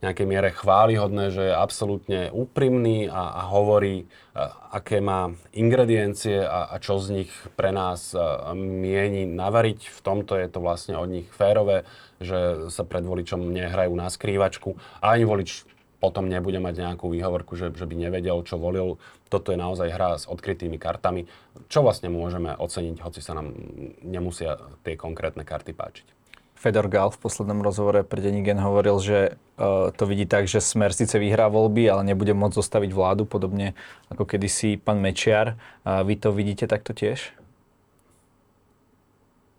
nejakej miere chválihodné, že je absolútne úprimný a, a hovorí, a, aké má ingrediencie a, a čo z nich pre nás a, mieni navariť. V tomto je to vlastne od nich férové, že sa pred voličom nehrajú na skrývačku. A ani volič potom nebude mať nejakú výhovorku, že, že by nevedel, čo volil. Toto je naozaj hra s odkrytými kartami, čo vlastne môžeme oceniť, hoci sa nám nemusia tie konkrétne karty páčiť. Fedor Gal v poslednom rozhovore pre Denigen hovoril, že uh, to vidí tak, že Smer síce vyhrá voľby, ale nebude môcť zostaviť vládu, podobne ako kedysi pán Mečiar. Uh, vy to vidíte takto tiež?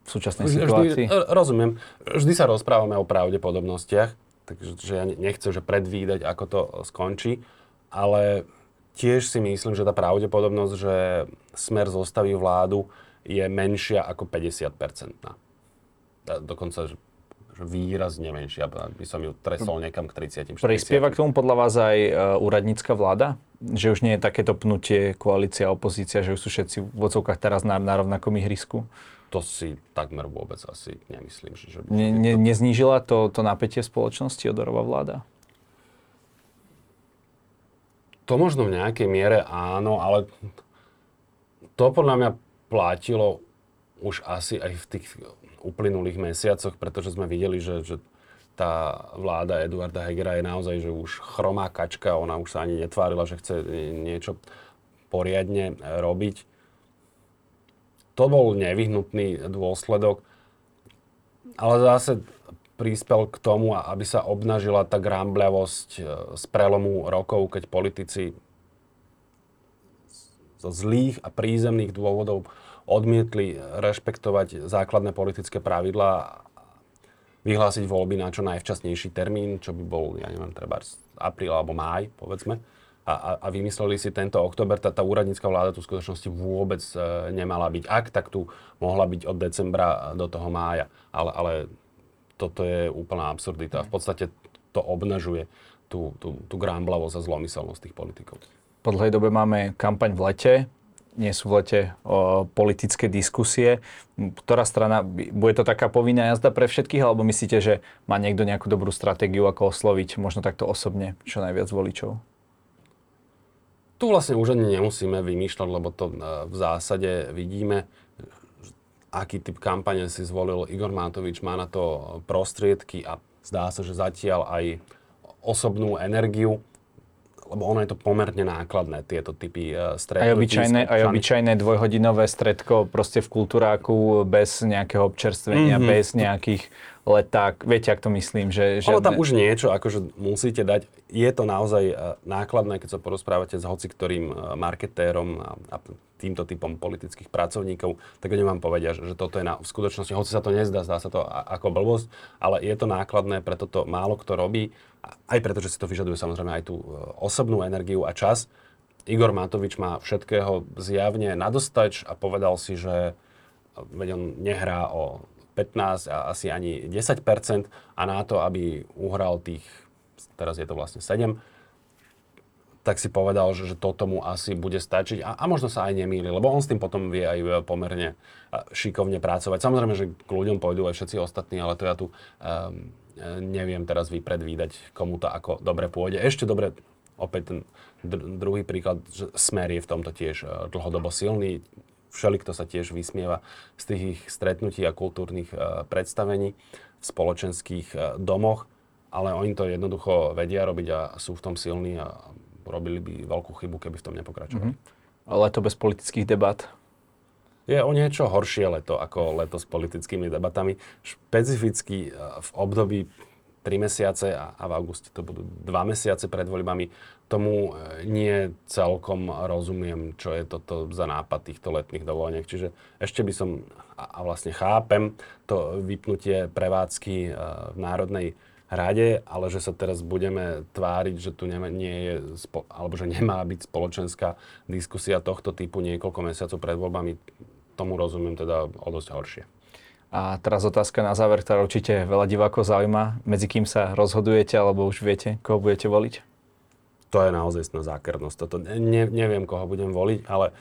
V súčasnej situácii? Vždy, rozumiem. Vždy sa rozprávame o pravdepodobnostiach takže ja nechcem že predvídať, ako to skončí, ale tiež si myslím, že tá pravdepodobnosť, že Smer zostaví vládu, je menšia ako 50-percentná. Dokonca že výrazne menšia, by som ju tresol niekam k 30 40 Prispieva k tomu podľa vás aj uh, úradnícka vláda? Že už nie je takéto pnutie koalícia a opozícia, že už sú všetci v vodcovkách teraz na, na rovnakom ihrisku? To si takmer vôbec asi nemyslím. Že by ne, ne, neznížila to, to napätie spoločnosti Odorová vláda? To možno v nejakej miere áno, ale to podľa mňa platilo už asi aj v tých uplynulých mesiacoch, pretože sme videli, že, že tá vláda Eduarda Hegera je naozaj že už chromá kačka, ona už sa ani netvárila, že chce niečo poriadne robiť to bol nevyhnutný dôsledok, ale zase prispel k tomu, aby sa obnažila tá grambľavosť e, z prelomu rokov, keď politici zo zlých a prízemných dôvodov odmietli rešpektovať základné politické pravidlá vyhlásiť voľby na čo najvčasnejší termín, čo by bol, ja neviem, treba apríl alebo máj, povedzme a, a, vymysleli si tento október, tá, tá úradnícka vláda tu v skutočnosti vôbec e, nemala byť. Ak, tak tu mohla byť od decembra do toho mája. Ale, ale toto je úplná absurdita. V podstate to obnažuje tú, tú, tú grámblavosť a zlomyselnosť tých politikov. Po dlhej dobe máme kampaň v lete, nie sú v lete o, politické diskusie. Ktorá strana, bude to taká povinná jazda pre všetkých, alebo myslíte, že má niekto nejakú dobrú stratégiu, ako osloviť možno takto osobne čo najviac voličov? Tu vlastne už ani nemusíme vymýšľať, lebo to e, v zásade vidíme, aký typ kampane si zvolil Igor Matovič, má na to prostriedky a zdá sa, že zatiaľ aj osobnú energiu, lebo ono je to pomerne nákladné, tieto typy e, stretnutí. Aj obyčajné, aj obyčajné dvojhodinové stredko proste v kultúráku bez nejakého občerstvenia, mm-hmm. bez nejakých leták. Viete, ak to myslím, že... že... Ale tam už niečo, akože musíte dať. Je to naozaj e, nákladné, keď sa porozprávate s hociktorým e, marketérom a, a týmto typom politických pracovníkov, tak oni vám povedia, že, že toto je na, v skutočnosti, hoci sa to nezdá, zdá sa to ako blbosť, ale je to nákladné, preto to málo kto robí, aj preto, že si to vyžaduje samozrejme aj tú e, osobnú energiu a čas. Igor Matovič má všetkého zjavne nadostač a povedal si, že veď on nehrá o 15 a asi ani 10% a na to, aby uhral tých, teraz je to vlastne 7, tak si povedal, že, že toto mu asi bude stačiť a, a možno sa aj nemýli, lebo on s tým potom vie aj pomerne šikovne pracovať. Samozrejme, že k ľuďom pôjdu aj všetci ostatní, ale to ja tu um, neviem teraz vypredvídať, komu to ako dobre pôjde. Ešte dobre, opäť ten dr- druhý príklad, že Smer je v tomto tiež dlhodobo silný všelikto sa tiež vysmieva z tých ich stretnutí a kultúrnych uh, predstavení v spoločenských uh, domoch, ale oni to jednoducho vedia robiť a sú v tom silní a robili by veľkú chybu, keby v tom nepokračovali. Mm-hmm. Leto bez politických debat? Je o niečo horšie leto ako leto s politickými debatami. Špecificky uh, v období 3 mesiace a, a v auguste to budú 2 mesiace pred voľbami. Tomu e, nie celkom rozumiem, čo je toto za nápad týchto letných dovoleniek. Čiže ešte by som, a, vlastne chápem to vypnutie prevádzky e, v Národnej rade, ale že sa teraz budeme tváriť, že tu nie je, alebo že nemá byť spoločenská diskusia tohto typu niekoľko mesiacov pred voľbami, tomu rozumiem teda o dosť horšie. A teraz otázka na záver, ktorá určite veľa divákov zaujíma. Medzi kým sa rozhodujete, alebo už viete, koho budete voliť? To je naozaj zákernosť. Toto ne, neviem, koho budem voliť, ale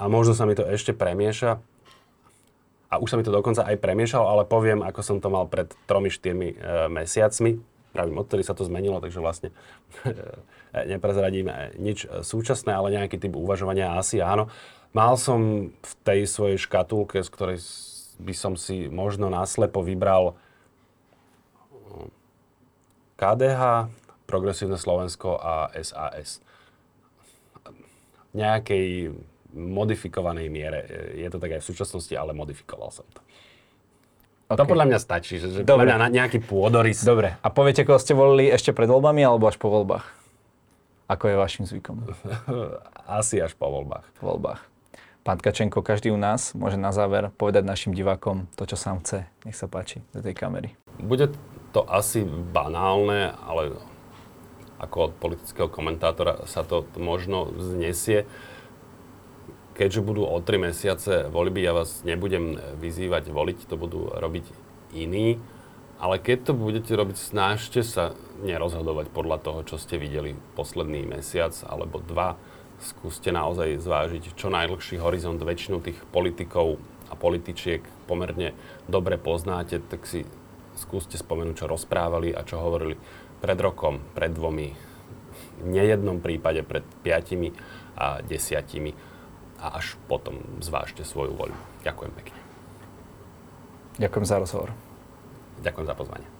a možno sa mi to ešte premieša. A už sa mi to dokonca aj premiešalo, ale poviem, ako som to mal pred 3-4 e, mesiacmi. Pravím, odtedy sa to zmenilo, takže vlastne e, neprezradím nič súčasné, ale nejaký typ uvažovania asi áno. Mal som v tej svojej škatulke, z ktorej by som si možno náslepo vybral KDH, Progresívne Slovensko a SAS. V nejakej modifikovanej miere. Je to tak aj v súčasnosti, ale modifikoval som to. Okay. To podľa mňa stačí, že, že Dobre. podľa mňa nejaký pôdorys. Dobre. A poviete, koho ste volili ešte pred voľbami alebo až po voľbách? Ako je vašim zvykom? <laughs> Asi až po voľbách. Po voľbách. Pán Tkačenko, každý u nás môže na záver povedať našim divákom to, čo sám chce. Nech sa páči do tej kamery. Bude to asi banálne, ale ako od politického komentátora sa to možno znesie. Keďže budú o 3 mesiace voľby, ja vás nebudem vyzývať voliť, to budú robiť iní. Ale keď to budete robiť, snažte sa nerozhodovať podľa toho, čo ste videli posledný mesiac alebo dva skúste naozaj zvážiť čo najdlhší horizont. Väčšinu tých politikov a političiek pomerne dobre poznáte, tak si skúste spomenúť, čo rozprávali a čo hovorili pred rokom, pred dvomi, v nejednom prípade pred piatimi a desiatimi a až potom zvážte svoju voľu. Ďakujem pekne. Ďakujem za rozhovor. Ďakujem za pozvanie.